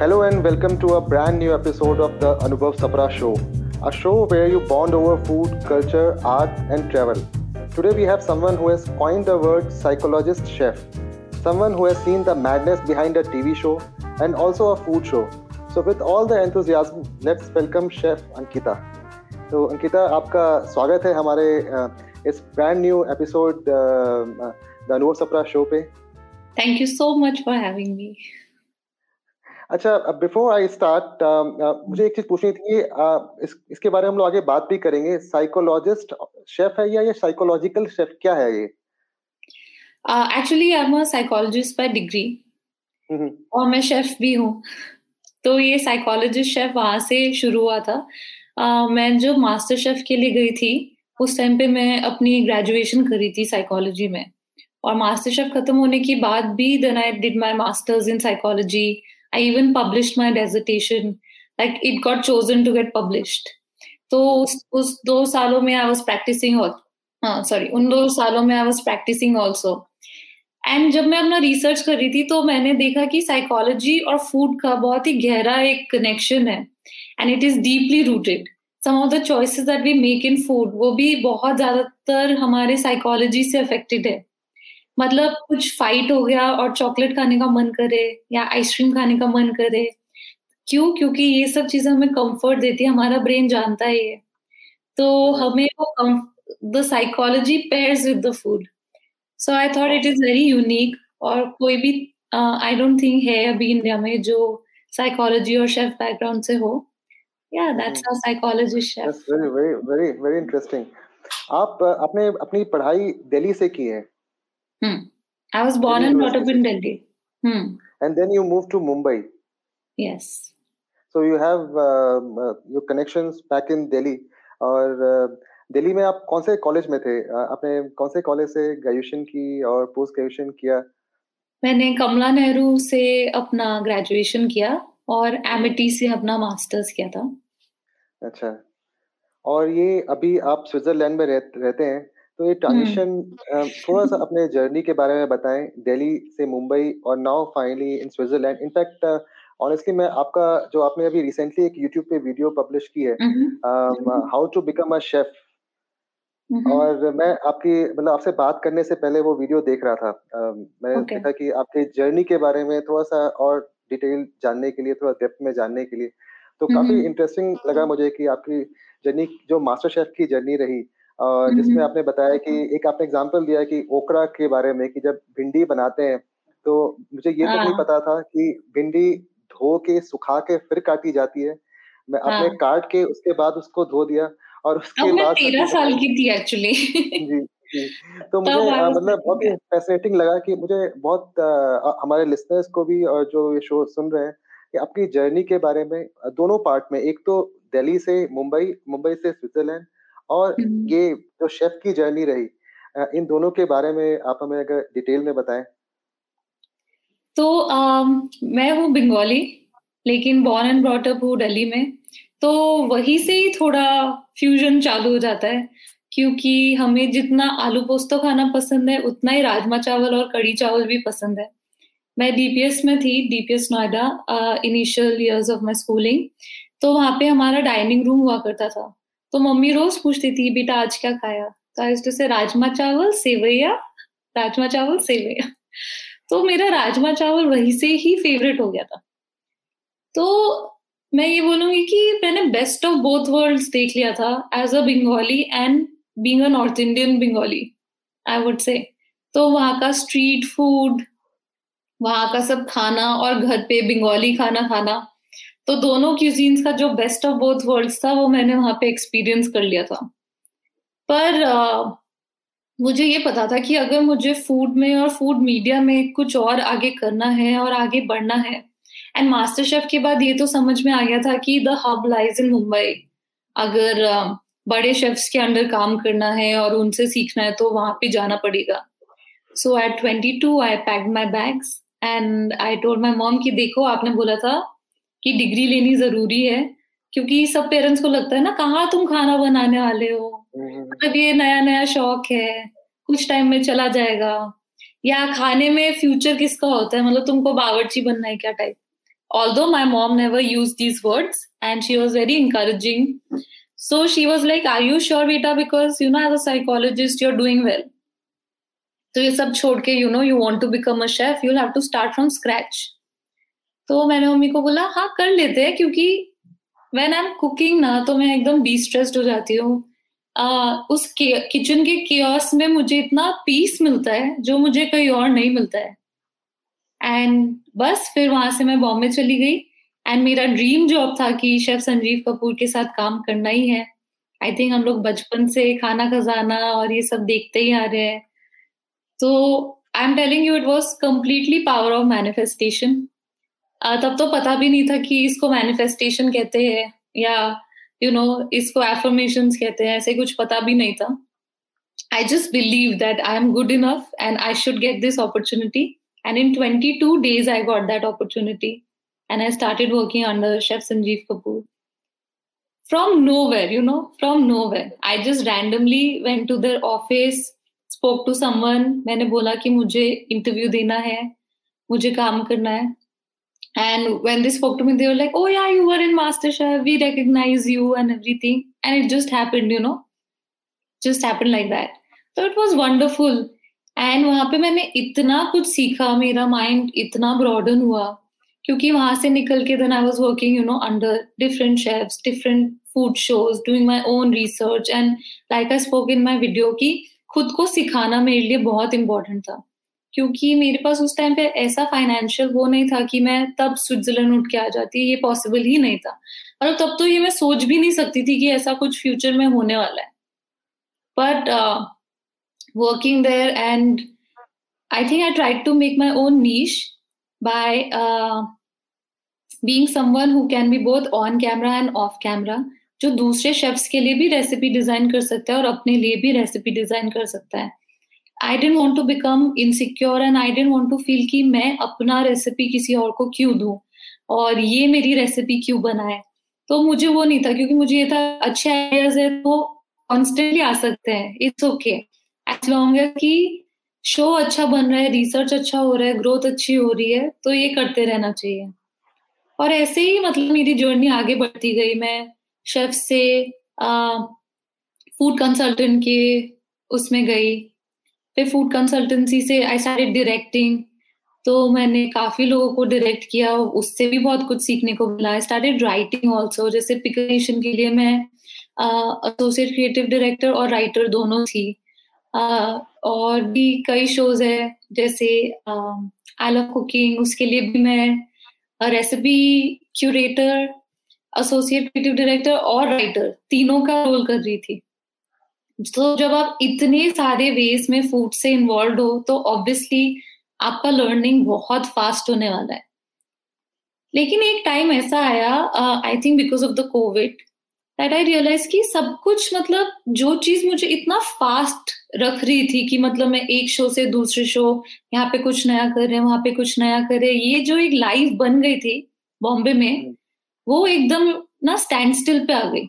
Hello and welcome to a brand new episode of the Anubhav Sapra Show, a show where you bond over food, culture, art, and travel. Today we have someone who has coined the word psychologist chef, someone who has seen the madness behind a TV show and also a food show. So with all the enthusiasm, let's welcome Chef Ankita. तो अंकिता आपका स्वागत है हमारे इस brand new episode the Anubhav Sapra show पे thank you so much for having me अच्छा before I start मुझे एक चीज़ पूछनी थी uh, इस, इसके बारे में हम लोग आगे बात भी करेंगे। साइकोलॉजिस्ट शेफ है या ये साइकोलॉजिकल शेफ क्या है ये? Actually I am a psychologist by degree और मैं शेफ भी हूँ। तो ये साइकोलॉजिस्ट शेफ वहाँ से शुरू हुआ था। Uh, मैं जो मास्टर शेफ के लिए गई थी उस टाइम पे मैं अपनी ग्रेजुएशन करी थी साइकोलॉजी में। और मास्टर शेफ खत्म होने के बाद भी then I did my masters in psychology I even published my dissertation. Like, it got chosen to get published. तो उस दो सालों में आई वॉज़ प्रैक्टिसिंग सॉरी उन दो सालों में I was practising also and जब मैं अपना रिसर्च कर रही थी तो मैंने देखा कि साइकोलॉजी और फ़ूड का बहुत ही गहरा एक कनेक्शन है and it is deeply rooted some of the choices that we make in food वो भी बहुत ज़्यादातर हमारे साइकोलॉजी से अफेक्टेड है मतलब कुछ फाइट हो गया और चॉकलेट खाने का मन करे या आइसक्रीम खाने का मन करे। क्यों? क्योंकि ये सब चीज़ें हमें कंफर्ट देती है हमारा ब्रेन जानता है ये। तो हमें वो the psychology pairs with the food so I thought it is very unique और कोई भी आई डोंट थिंक है अभी इंडिया में जो साइकोलॉजी और शेफ बैकग्राउंड से हो। या that's how psychology chef very very very very interesting आप आपने अपनी पढ़ाई दिल्ली से की है? Hmm. I was born and brought up in Delhi. Hmm. And then you moved to Mumbai. Yes. So you have um, uh, your connections back in Delhi. और दिल्ली में आप कौन से कॉलेज में थे आपने कौन से कॉलेज से ग्रेजुएशन की और पोस्ट ग्रेजुएशन किया मैंने कमला नेहरू से अपना ग्रेजुएशन किया और एमिटी से अपना मास्टर्स किया था अच्छा और ये अभी आप स्विट्जरलैंड में रह, रहते हैं तो ये ट्रांजिशन हम्म। थोड़ा सा अपने जर्नी के बारे में बताएँ दिल्ली से मुंबई और now finally in Switzerland in fact honestly मैं आपका जो आपने अभी रिसेंटली एक यूट्यूब पे वीडियो पब्लिश की है how to become a chef और मैं आपकी मतलब आपसे बात करने से पहले वो वीडियो देख रहा था। uh, मैंने okay. देखा कि आपके जर्नी के बारे में थोड़ा सा और डिटेल जानने के लिए थोड़ा डेप्थ में जानने के लिए। तो काफ़ी इंटरेस्टिंग लगा मुझे कि आपकी जर्नी जो मास्टर शेफ की जर्नी रही जिसमें आपने बताया कि एक आपने एग्जांपल दिया कि ओकरा के बारे में कि जब भिंडी बनाते हैं तो मुझे ये तो नहीं हाँ। पता था कि भिंडी धो के सुखा के फिर काटी जाती है। मैं हाँ. आपने काट के उसके बाद उसको धो दिया और उसके बाद तेरह साल की थी एक्चुअली जी जी। तो मुझे मतलब बहुत ही फैसिनेटिंग लगा कि मुझे बहुत आ, हमारे लिसनर्स को भी और जो ये शो सुन रहे हैं कि अपनी जर्नी के बारे में दोनों पार्ट में एक तो दिल्ली से मुंबई मुंबई से स्विट्जरलैंड और हम्म। ये जो शेफ की जर्नी रही इन दोनों के बारे में आप हमें अगर डिटेल में बताएँ। तो मैं हूँ बंगाली लेकिन बॉर्न एंड ब्रॉटअप हूँ दिल्ली में। तो वही से ही थोड़ा फ्यूजन चालू हो जाता है क्योंकि हमें जितना आलू पोस्तो खाना पसंद है उतना ही राजमा चावल और कड़ी चावल भी पसंद है। मैं डीपीएस में थी DPS Noida initial years of my schooling तो वहाँ पे हमारा डाइनिंग रूम हुआ करता था। तो मम्मी रोज पूछती थी, बेटा, आज क्या खाया? तो आज से राजमा चावल, सेवैया, राजमा चावल, सेवैया. तो मेरा राजमा चावल वही से ही फेवरेट हो गया था। तो मैं ये बोलूँगी कि मैंने बेस्ट ऑफ़ बोथ वर्ल्ड्स देख लिया था as a Bengali and being a north Indian Bengali I would say तो वहाँ का स्ट्रीट फ़ूड वहाँ का सब खाना और घर पे बंगाली खाना खाना तो दोनों क्यूजीन्स का जो बेस्ट ऑफ़ बोथ वर्ल्ड्स था वो मैंने वहाँ पे एक्सपीरियंस कर लिया था। पर आ, मुझे ये पता था कि अगर मुझे फ़ूड में और फ़ूड मीडिया में कुछ और आगे करना है और आगे बढ़ना है एंड मास्टर शेफ के बाद ये तो समझ में आ गया था कि the hub lies in Mumbai अगर बड़े शेफ्स के अंडर काम करना है और उनसे सीखना है तो वहाँ पे जाना पड़ेगा। So at twenty two I pack my bags and I told my mom कि देखो आपने बोला था कि डिग्री लेनी ज़रूरी है, क्योंकि सब पेरेंट्स को लगता है ना, कहाँ तुम खाना बनाने वाले हो। मतलब ये नया नया शौक है, कुछ टाइम में चला जाएगा। या खाने में फ्यूचर किसका होता है? मतलब तुमको बावर्ची बनना है क्या type although my mom never used these words and she was very encouraging. So she was like, are you sure, beta? Because, you know, as a psychologist, you're doing well तो ये सब छोड़ के you know you want to become a chef you have to start from scratch तो मैंने mummy को बोला हाँ कर लेते हैं क्योंकि वेन आई एम कुकिंग ना तो मैं एकदम डिस्ट्रेस्ड हो जाती हूँ। उस किचन के कियोस में मुझे इतना पीस मिलता है, जो मुझे कहीं और नहीं मिलता है। एंड बस फिर वहाँ से मैं बॉम्बे चली गई। एंड मेरा ड्रीम जॉब था कि शेफ संजीव कपूर के साथ काम करना ही है। आई थिंक हम लोग बचपन से खाना खजाना और ये सब देखते ही आ रहे हैं। तो I am telling you it was completely power of manifestation तब तो पता भी नहीं था कि इसको मैनिफेस्टेशन कहते हैं या यू नो इसको एफर्मेशन कहते हैं, ऐसे कुछ पता भी नहीं था। I just believe that I am good enough and I should get this opportunity and in twenty two days I got that opportunity and I started working under chef Sanjeev Kapoor from nowhere you know from nowhere I just randomly went to their office spoke to someone मैंने बोला कि मुझे interview देना है, मुझे काम करना है। And when they spoke to me, they were like, "Oh yeah, you were in MasterChef. We recognize you and everything." And it just happened, you know, just happened like that. So it was wonderful. And वहाँ पे मैंने इतना कुछ सीखा मेरा mind इतना broaden हुआ क्योंकि वहाँ से निकल के then I was working you know under different chefs different food shows doing my own research and like I spoke in my video की खुद को सिखाना मेरे लिए बहुत इंपॉर्टेंट था क्योंकि मेरे पास उस टाइम पे ऐसा फाइनेंशियल वो नहीं था कि मैं तब स्विट्जरलैंड उठ के आ जाती, ये पॉसिबल ही नहीं था। मतलब तब तो ये मैं सोच भी नहीं सकती थी कि ऐसा कुछ फ्यूचर में होने वाला है। But working there and I think I tried to make my own niche by being someone who can be both on camera and off camera, जो दूसरे शेफ्स के लिए भी रेसिपी डिज़ाइन कर सकता है और अपने लिए भी रेसिपी डिज़ाइन कर सकता है। I don't want to become insecure and I don't want to feel कि मैं अपना रेसिपी किसी और को क्यों दूँ? और ये मेरी रेसिपी क्यों बनाए? तो मुझे वो नहीं था क्योंकि मुझे ये था, अच्छे आइडियाज़ है तो कॉन्स्टेंटली आ सकते हैं। It's okay. एज लॉन्ग कि शो अच्छा बन रहा है रिसर्च अच्छा हो रहा है ग्रोथ अच्छी हो रही है तो ये करते रहना चाहिए। और ऐसे ही मतलब मेरी जर्नी आगे बढ़ती गई। मैं शेफ से फ़ूड कंसल्टेंट के उसमें गई। फिर फ़ूड कंसल्टेंसी से आई स्टार्टेड डायरेक्टिंग तो मैंने काफ़ी लोगों को डायरेक्ट किया, उससे भी बहुत कुछ सीखने को मिला। आई स्टार्टेड राइटिंग ऑल्सो जैसे पिकेशन के लिए मैं एसोसिएट क्रिएटिव डायरेक्टर और राइटर दोनों थी। और भी कई शोज़ है, जैसे आई लव कुकिंग उसके लिए भी मैं recipe curator associate creative director और राइटर तीनों का रोल कर रही थी। तो जब आप इतने सारे वेज में फ़ूड से इन्वॉल्व हो तो ऑब्वियसली आपका लर्निंग बहुत फास्ट होने वाला है लेकिन एक टाइम ऐसा आया I think because of the COVID that I realise कि सब कुछ मतलब जो चीज़ मुझे इतना फास्ट रख रही थी कि मतलब मैं एक शो से दूसरे शो यहाँ पे कुछ नया कर रहे हैं वहाँ पे कुछ नया कर रहे ये जो एक लाइफ बन गई थी बॉम्बे में हम्म। वो एकदम ना स्टैंड स्टिल पे आ गई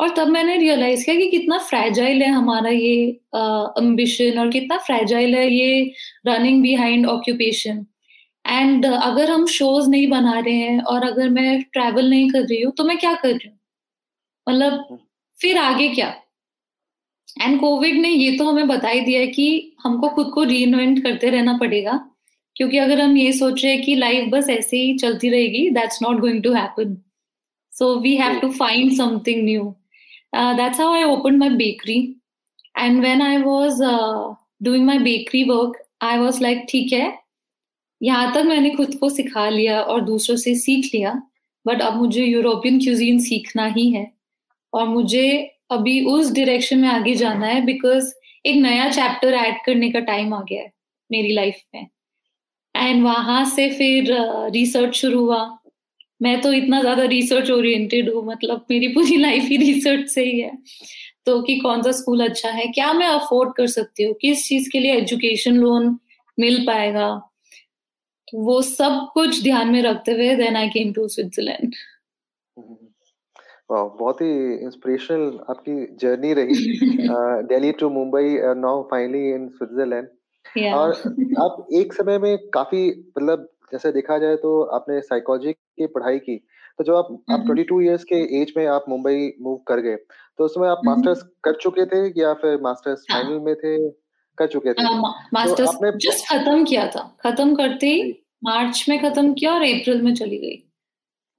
और तब मैंने रियलाइज़ किया कि कितना फ्रेजाइल है हमारा ये अम्बिशन और कितना फ्रेजाइल है ये रनिंग बिहाइंड ऑक्यूपेशन एंड अगर हम शोज़ नहीं बना रहे हैं और अगर मैं ट्रैवल नहीं कर रही हूँ तो मैं क्या कर रही हूँ? मतलब। फिर आगे क्या? एंड कोविड ने ये तो हमें बता ही दिया है कि हमको खुद को री करते रहना पड़ेगा क्योंकि अगर हम ये सोच रहे हैं कि लाइफ बस ऐसे ही चलती रहेगी that's not going to happen so we have to find something new that's how I open my bakery and when I was doing my bakery work I was like ठीक है यहाँ तक मैंने खुद को सिखा लिया और दूसरों से सीख लिया बट अब मुझे यूरोपियन क्यूजीन सीखना ही है और मुझे अभी उस डायरेक्शन में आगे जाना है बिकॉज़ एक नया चैप्टर ऐड करने का टाइम आ गया है मेरी लाइफ में. एंड वहाँ से फिर रिसर्च uh, शुरू हुआ। मैं तो इतना ज़्यादा रिसर्च ओरिएंटेड हूँ मतलब मेरी पूरी लाइफ ही रिसर्च से ही है। तो कि कौन सा स्कूल अच्छा है? क्या मैं अफोर्ड कर सकती हूँ किस चीज़ के लिए एजुकेशन लोन मिल पाएगा? वो सब कुछ ध्यान में रखते हुए then I came to Switzerland बहुत ही इंस्पिरेशनल आपकी जर्नी रही। Delhi to Mumbai now finally in Switzerland और आप एक समय में काफ़ी मतलब जैसे देखा जाए तो आपने साइकोलॉजी की पढ़ाई की तो जब आप आप 22 इयर्स के एज में आप मुंबई मूव कर गए तो उसमें आप मास्टर्स कर चुके थे या फिर मास्टर्स हाँ। फाइनल में थे कर चुके थे? मास्टर्स तो जस्ट खत्म किया था खत्म करते ही मार्च में खत्म किया और अप्रैल में चली गई।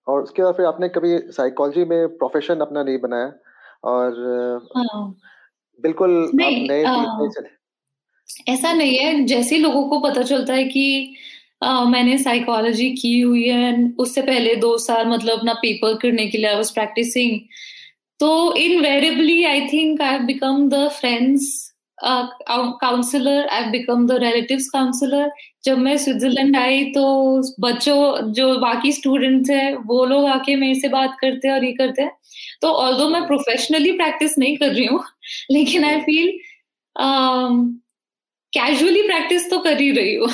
और उसके बाद फिर आपने कभी साइकोलॉजी में प्रोफेशन अपना नहीं बनाया? और हाँ। बिल्कुल नहीं, आप नए ऐसा नहीं है जैसे लोगों को पता चलता है कि आ, मैंने साइकोलॉजी की हुई है उससे पहले दो साल मतलब अपना पेपर करने के लिए आई वॉज़ प्रैक्टिसिंग तो invariably I think I have become the friends counsellor I have become the relatives counsellor जब मैं स्विट्जरलैंड आई तो बच्चों जो बाकी स्टूडेंट्स हैं वो लोग आके मेरे से बात करते हैं और ये करते हैं। तो ऑल दो मैं प्रोफेशनली प्रैक्टिस नहीं कर रही हूँ लेकिन आई फील कैजुअली प्रैक्टिस तो कर ही रही हूँ।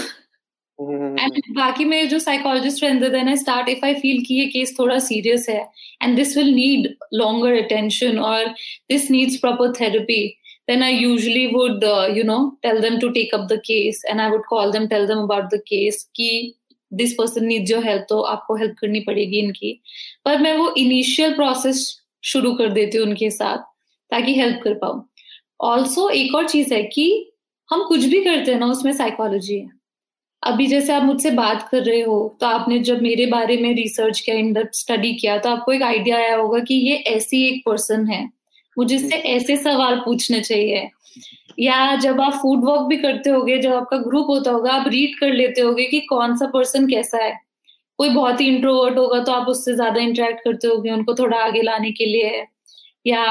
एंड बाकी मेरे जो साइकोलॉजिस्ट फ्रेंड्स है I start if I feel कि ये केस थोड़ा सीरियस है and this will need longer attention और this needs proper therapy then I usually would, uh, you know, tell them to take up the case and I would call them, tell them about the case कि this person needs your help तो आपको help करनी पड़ेगी इनकी। पर मैं वो initial process शुरू कर देती हूँ उनके साथ ताकि हेल्प कर पाऊँ। ऑल्सो एक और चीज़ है कि हम कुछ भी करते हैं ना उसमें साइकोलॉजी है। अभी जैसे आप मुझसे बात कर रहे हो तो आपने जब मेरे बारे में रिसर्च किया इन स्टडी किया तो आपको एक आइडिया आया होगा कि ये ऐसी एक पर्सन है। मुझे इससे ऐसे सवाल पूछने चाहिए। या जब आप फ़ूड वॉक भी करते होगे जब आपका ग्रुप होता होगा आप रीड कर लेते होगे कि कौन सा पर्सन कैसा है। कोई बहुत ही इंट्रोवर्ट होगा तो आप उससे ज़्यादा इंटरेक्ट करते होगे उनको थोड़ा आगे लाने के लिए। या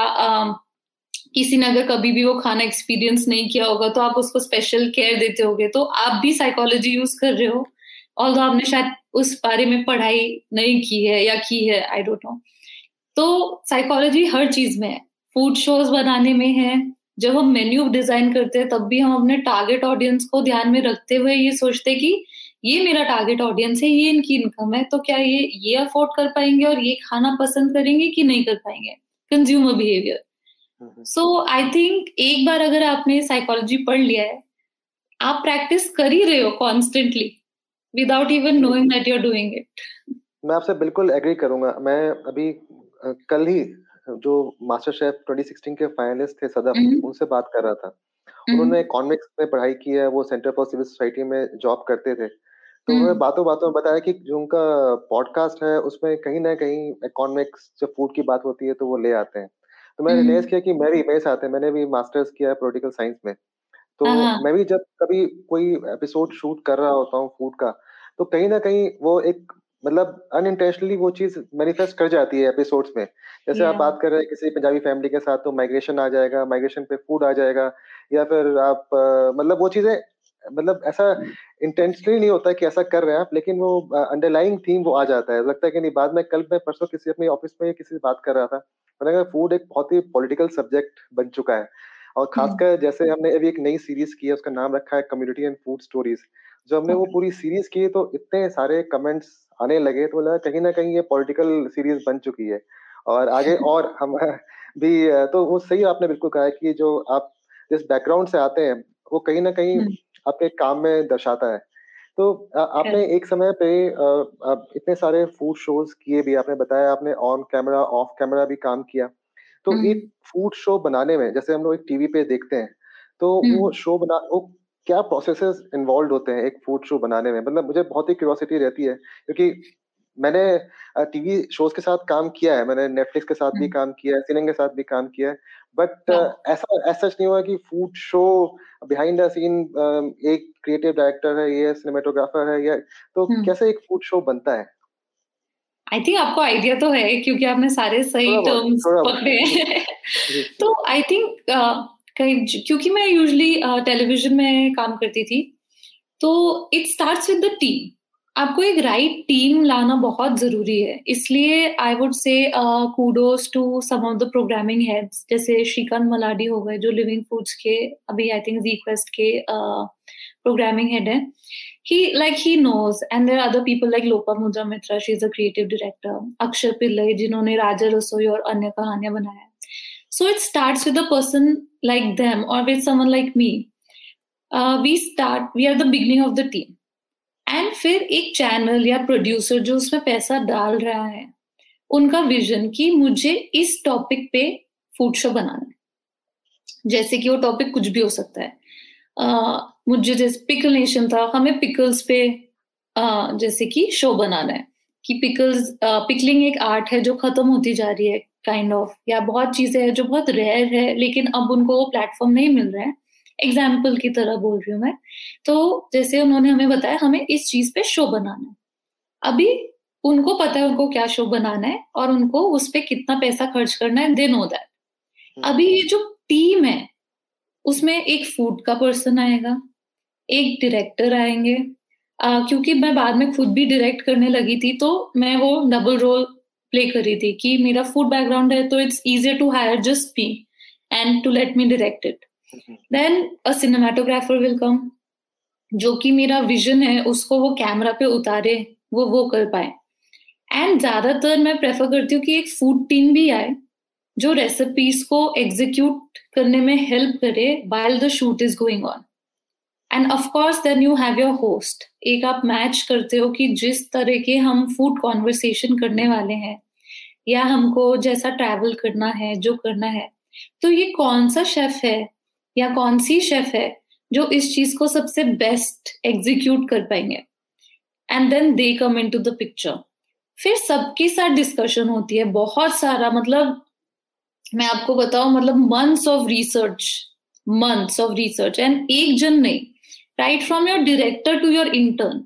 किसी ने अगर कभी भी वो खाना एक्सपीरियंस नहीं किया होगा तो आप उसको स्पेशल केयर देते होगे। तो आप भी साइकोलॉजी यूज़ कर रहे हो। और आपने शायद उस बारे में पढ़ाई नहीं की है या की है आई डोंट नो तो साइकोलॉजी हर चीज़ में है। फ़ूड शोज़ बनाने में है। जब हम मेन्यू डिज़ाइन करते हैं, तब भी हम अपने टारगेट ऑडियंस को ध्यान में रखते हुए ये सोचते कि ये मेरा टारगेट ऑडियंस है, ये इनकी इनकम है तो क्या ये ये अफोर्ड कर पाएँगे और ये खाना पसंद करेंगे कि नहीं कर पाएँगे? Consumer behaviour so I think एक बार अगर आपने साइकोलॉजी पढ़ लिया है आप प्रैक्टिस कर ही रहे हो constantly without even knowing that you are doing it मैं आपसे बिल्कुल एग्री करूँगा। मैं अभी कल ही जो मास्टर शेफ 2016 के फाइनलिस्ट थे सदफ उनसे बात कर रहा था। उन्होंने इकोनॉमिक्स में पढ़ाई की है वो सेंटर फॉर सिविल सोसाइटी में जॉब करते थे। तो उन्होंने बातों बातों में बताया कि जो उनका पॉडकास्ट है उसमें कहीं ना कहीं इकोनॉमिक्स जब फ़ूड की बात होती है तो वो ले आते हैं। तो मैंने रियलाइज़ किया कि मेरे मेरे साथ है मैंने भी मास्टर्स किया है पोलिटिकल साइंस में। तो मैं भी जब कभी कोई एपिसोड शूट कर रहा होता हूँ फ़ूड का तो कहीं ना कहीं वो एक मतलब अनइंटेंशनली वो चीज़ मैनिफेस्ट कर जाती है एपिसोड्स में। जैसे yeah. आप बात कर रहे हैं किसी पंजाबी फैमिली के साथ तो माइग्रेशन आ जाएगा माइग्रेशन पे फ़ूड आ जाएगा या फिर आप मतलब वो चीज़ें मतलब ऐसा इंटेंशनली नहीं होता कि ऐसा कर रहे हैं आप लेकिन वो अंडरलाइंग थीम वो आ जाता है। लगता है कि नहीं बाद में कल मैं परसों किसी अपने ऑफ़िस में किसी से बात कर रहा था मैंने कहा फ़ूड एक बहुत ही पॉलिटिकल सब्जेक्ट बन चुका है। और hmm. खासकर जैसे हमने अभी एक नई सीरीज़ की है उसका नाम रखा है कम्युनिटी एंड फ़ूड स्टोरीज जब हमने वो पूरी सीरीज़ की तो इतने सारे कमेंट्स आने लगे तो लगा कहीं ना कहीं ये पॉलिटिकल सीरीज़ बन चुकी है। और आगे और हम भी तो वो सही आपने बिल्कुल कहा कि जो आप जिस बैकग्राउंड से आते हैं वो कहीं ना कहीं हम्म। आपके काम में दर्शाता है तो आपने एक समय पे इतने सारे फ़ूड शोज़ किए भी आपने बताया आपने ऑन कैमरा ऑफ़ कैमरा भी काम किया तो हम्म। एक फ़ूड शो बनाने में जैसे हम लोग एक टीवी पे देखते हैं तो वो हम्म। शो बना वो क्या प्रोसेसेस इन्वॉल्व होते हैं एक फ़ूड शो बनाने में मतलब मुझे बहुत ही क्यूरोसिटी रहती है क्योंकि मैंने टीवी शोज़ के साथ काम किया है मैंने नेटफ्लिक्स के साथ भी हम्म। काम किया है सिनेम के साथ भी काम किया है बट। ऐसा ऐसा नहीं हुआ कि food show behind the scene एक क्रिएटिव डायरेक्टर है ये सिनेमेटोग्राफर है ये तो हम्म। कैसे एक फ़ूड शो बनता है आई थिंक आपको आइडिया तो है क्योंकि आपने सारे सही टर्म्स पकड़े हैं तो आई थिंक कहीं क्योंकि मैं यूजली टेलीविज़न में काम करती थी तो it starts with the team आपको एक राइट टीम लाना बहुत ज़रूरी है। इसलिए I would say kudos to some of the programming heads जैसे श्रीकांत मलाडी हो गए, जो लिविंग फूड्स के, अभी आई थिंक जीक्वेस्ट के प्रोग्रामिंग हेड है। He like he knows and there other people like Lopa Mudra Mitra she is a creative director Akshar Pillai जिन्होंने राजा रसोई और अन्य कहानियाँ बनाया so it start with a person like them और with someone like me we start we are the beginning of the team and फिर एक channel या producer जो उसमें पैसा डाल रहा है उनका विजन कि मुझे इस टॉपिक पे फ़ूड शो बनाना है। जैसे कि वो टॉपिक कुछ भी हो सकता है। uh, मुझे जैसे पिकल नेशन था हमें पिकल्स पे uh, जैसे कि शो बनाना है। कि पिकल्स पिकलिंग एक आर्ट है जो खत्म होती जा रही है काइंड kind ऑफ़ of, या बहुत चीज़ें हैं जो बहुत रेयर है लेकिन अब उनको वो प्लेटफॉर्म नहीं मिल रहा है। एग्ज़ाम्पल की तरह बोल रही हूँ मैं। तो जैसे उन्होंने हमें बताया हमें इस चीज़ पे शो बनाना है। अभी उनको पता है उनको क्या शो बनाना है और उनको उस पर कितना पैसा खर्च करना है दे नो दैट अभी ये जो टीम है उसमें एक फ़ूड का पर्सन आएगा एक डायरेक्टर आएँगे। uh, क्योंकि मैं बाद में खुद भी डायरेक्ट करने लगी थी तो मैं वो डबल रोल प्ले कर रही थी कि मेरा फ़ूड बैकग्राउंड है तो it's easier to hire just me and to let me direct it then a cinematographer will come जो कि मेरा विजन है, उसको वो कैमरा पे उतारे, वो वो कर पाए। एंड ज़्यादातर मैं प्रेफर करती हूँ कि एक फ़ूड टीम भी आए, जो रेसिपीज़ को एग्जीक्यूट करने में हेल्प करे while the shoot is going on and of course then you have your host एक आप मैच करते हो कि जिस तरह के हम फ़ूड कॉन्वर्सेशन करने वाले हैं, या हमको जैसा ट्रैवल करना है, जो करना है। तो ये कौन सा शेफ है? या कौन सी शेफ है जो इस चीज़ को सबसे बेस्ट एग्जीक्यूट कर पाएँगे? And then they come into the picture फिर सबके साथ डिस्कशन होती है, बहुत सारा मतलब मैं आपको बताऊँ मतलब months of research months of research and एक जन नहीं right from your director to your intern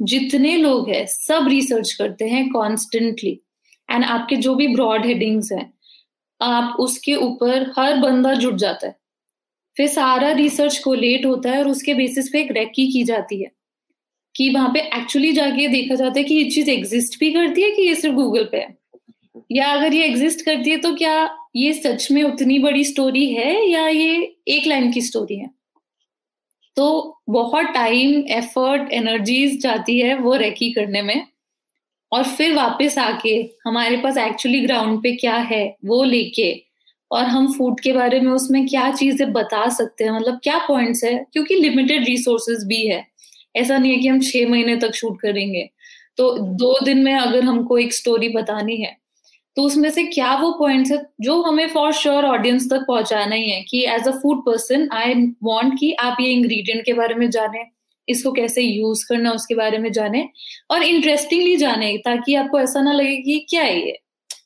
जितने लोग हैं, सब रिसर्च करते हैं कॉन्स्टेंटली एंड आपके जो भी ब्रॉड हेडिंग्स हैं, आप उसके ऊपर हर बंदा जुट जाता है। फिर सारा रिसर्च को लेट होता है और उसके बेसिस पे एक रैकी की जाती है कि वहाँ पे एक्चुअली जाके देखा जाता है कि ये चीज़ एग्जिस्ट भी करती है कि ये सिर्फ़ गूगल पे है। या अगर ये एग्जिस्ट करती है तो क्या ये सच में उतनी बड़ी स्टोरी है या ये एक लाइन की स्टोरी है? तो बहुत टाइम एफर्ट एनर्जीज जाती है वो रेकी करने में और फिर वापस आके हमारे पास एक्चुअली ग्राउंड पे क्या है वो लेके और हम फ़ूड के बारे में उसमें क्या चीज़ें बता सकते हैं? मतलब क्या पॉइंट्स है? क्योंकि लिमिटेड रिसोर्सेज भी है। ऐसा नहीं है कि हम छह महीने तक शूट करेंगे। तो दो दिन में अगर हमको एक स्टोरी बतानी है तो उसमें से क्या वो पॉइंट्स है जो हमें फॉर श्योर ऑडियंस तक पहुंचाना ही है कि as a food person I want कि आप ये इंग्रेडिएंट के बारे में जाने, इसको कैसे यूज़ करना, उसके बारे में जाने और इंटरेस्टिंगली जाने ताकि आपको ऐसा ना लगे कि क्या ये?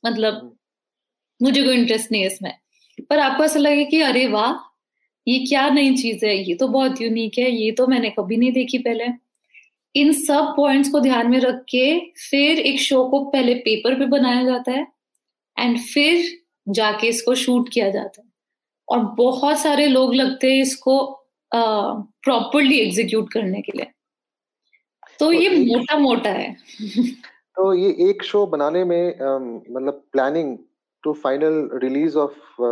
मतलब मुझे कोई इंटरेस्ट नहीं है इसमें। पर आपको ऐसा लगे कि अरे वाह ये क्या नई चीज़ है? ये तो बहुत यूनिक है ये तो मैंने कभी नहीं देखी पहले। इन सब पॉइंट्स को ध्यान में रख के फिर एक शो को पहले पेपर पे बनाया जाता है एंड फिर जाके इसको शूट किया जाता है। और बहुत सारे लोग लगते हैं इसको प्रॉपरली एग्जीक्यूट करने के लिए। तो, तो ये मोटा मोटा है। तो ये एक शो बनाने में मतलब planning to final release of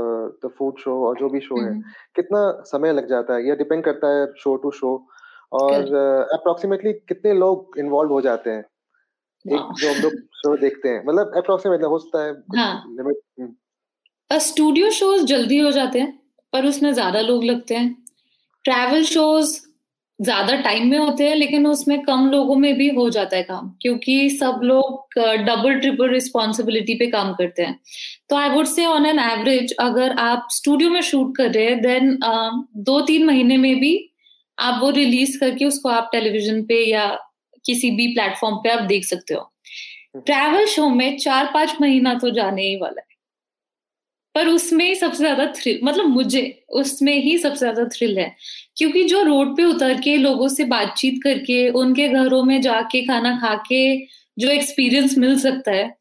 the food show और जो भी शो है। कितना समय लग जाता है? ये डिपेंड करता है शो टू शो और अप्रोक्सीमेटली uh, कितने लोग इन्वॉल्व हो जाते हैं? एक जो हम लोग शो देखते हैं मतलब अप्रोक्सीमेटली हो सकता है लिमिट स्टूडियो शोज़ जल्दी हो जाते हैं पर उसमें ज़्यादा लोग लगते हैं। ट्रैवल शोज़ ज़्यादा टाइम में होते हैं लेकिन उसमें कम लोगों में भी हो जाता है काम क्योंकि सब लोग डबल ट्रिपल रिस्पॉन्सिबिलिटी पे काम करते हैं। तो I would say on an average अगर आप स्टूडियो में शूट कर रहे हैं देन दो तीन महीने में भी आप वो रिलीज़ करके उसको आप टेलीविज़न पे या किसी भी प्लेटफॉर्म पे आप देख सकते हो। ट्रैवल हम्म। शो में चार पाँच महीना तो जाने ही वाला है। पर उसमें ही सबसे ज़्यादा थ्रिल मतलब मुझे उसमें ही सबसे ज़्यादा थ्रिल है। क्योंकि जो रोड पे उतर के लोगों से बातचीत करके उनके घरों में जाके खाना खा के जो एक्सपीरियंस मिल सकता है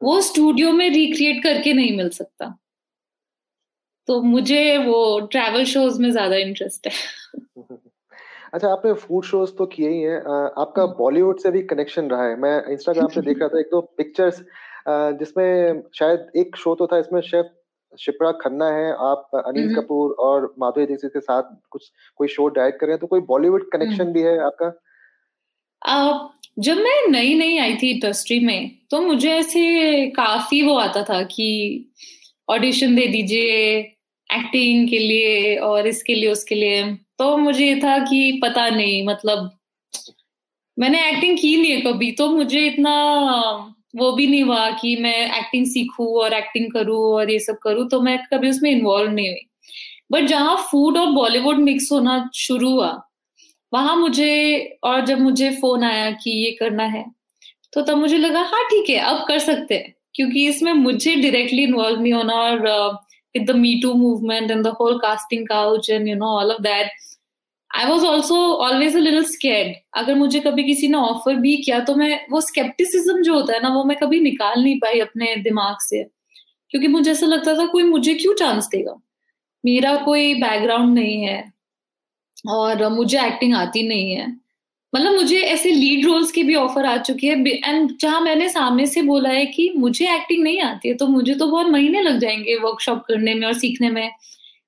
वो स्टूडियो में रिक्रिएट करके नहीं मिल सकता। तो मुझे वो ट्रैवल शोज़ में ज़्यादा इंटरेस्ट है। अच्छा आपने फ़ूड शोज़ तो किए ही हैं। आपका बॉलीवुड हम्म। से भी कनेक्शन रहा है। मैं इंस्टाग्राम पे देख रहा था एक दो पिक्चर्स जिसमें शायद एक शो तो था इसमें शेफ शिप्रा खन्ना है आप अनिल कपूर और माधुरी दीक्षित के साथ कुछ कोई शो डायरेक्ट कर रहे हैं तो कोई बॉलीवुड कनेक्शन भी है आपका? आ, जब मैं नई नई आई थी इंडस्ट्री में तो मुझे ऐसे काफ़ी वो आता था कि ऑडिशन दे दीजिए एक्टिंग के लिए और इसके लिए उसके लिए। तो मुझे ये था कि पता नहीं मतलब मैंने एक्टिंग की नहीं है कभी तो मुझे इतना वो भी नहीं हुआ कि मैं एक्टिंग सीखूं और एक्टिंग करूँ और ये सब करूँ तो मैं कभी उसमें इन्वॉल्व नहीं हुई। बट जहाँ फ़ूड और बॉलीवुड मिक्स होना शुरू हुआ, वहाँ मुझे और जब मुझे फ़ोन आया कि ये करना है तो तब मुझे लगा हाँ ठीक है, अब कर सकते हैं। क्योंकि इसमें मुझे डायरेक्टली इन्वॉल्व नहीं होना और with the me too movement and the whole casting couch and you know all of that I was also always a little scared अगर मुझे कभी किसी ने ऑफ़र भी किया तो मैं, वो स्केप्टिसिज्म जो होता है ना, वो मैं कभी निकाल नहीं पाई अपने दिमाग से। क्योंकि मुझे ऐसा लगता था, कोई मुझे क्यों चांस देगा? मेरा कोई बैकग्राउंड नहीं है और मुझे एक्टिंग आती नहीं है। मतलब मुझे ऐसे लीड रोल्स की भी ऑफ़र आ चुकी है। एंड जहाँ मैंने सामने से बोला है कि मुझे एक्टिंग नहीं आती है तो मुझे तो बहुत महीने लग जाएँगे वर्कशॉप करने में और सीखने में।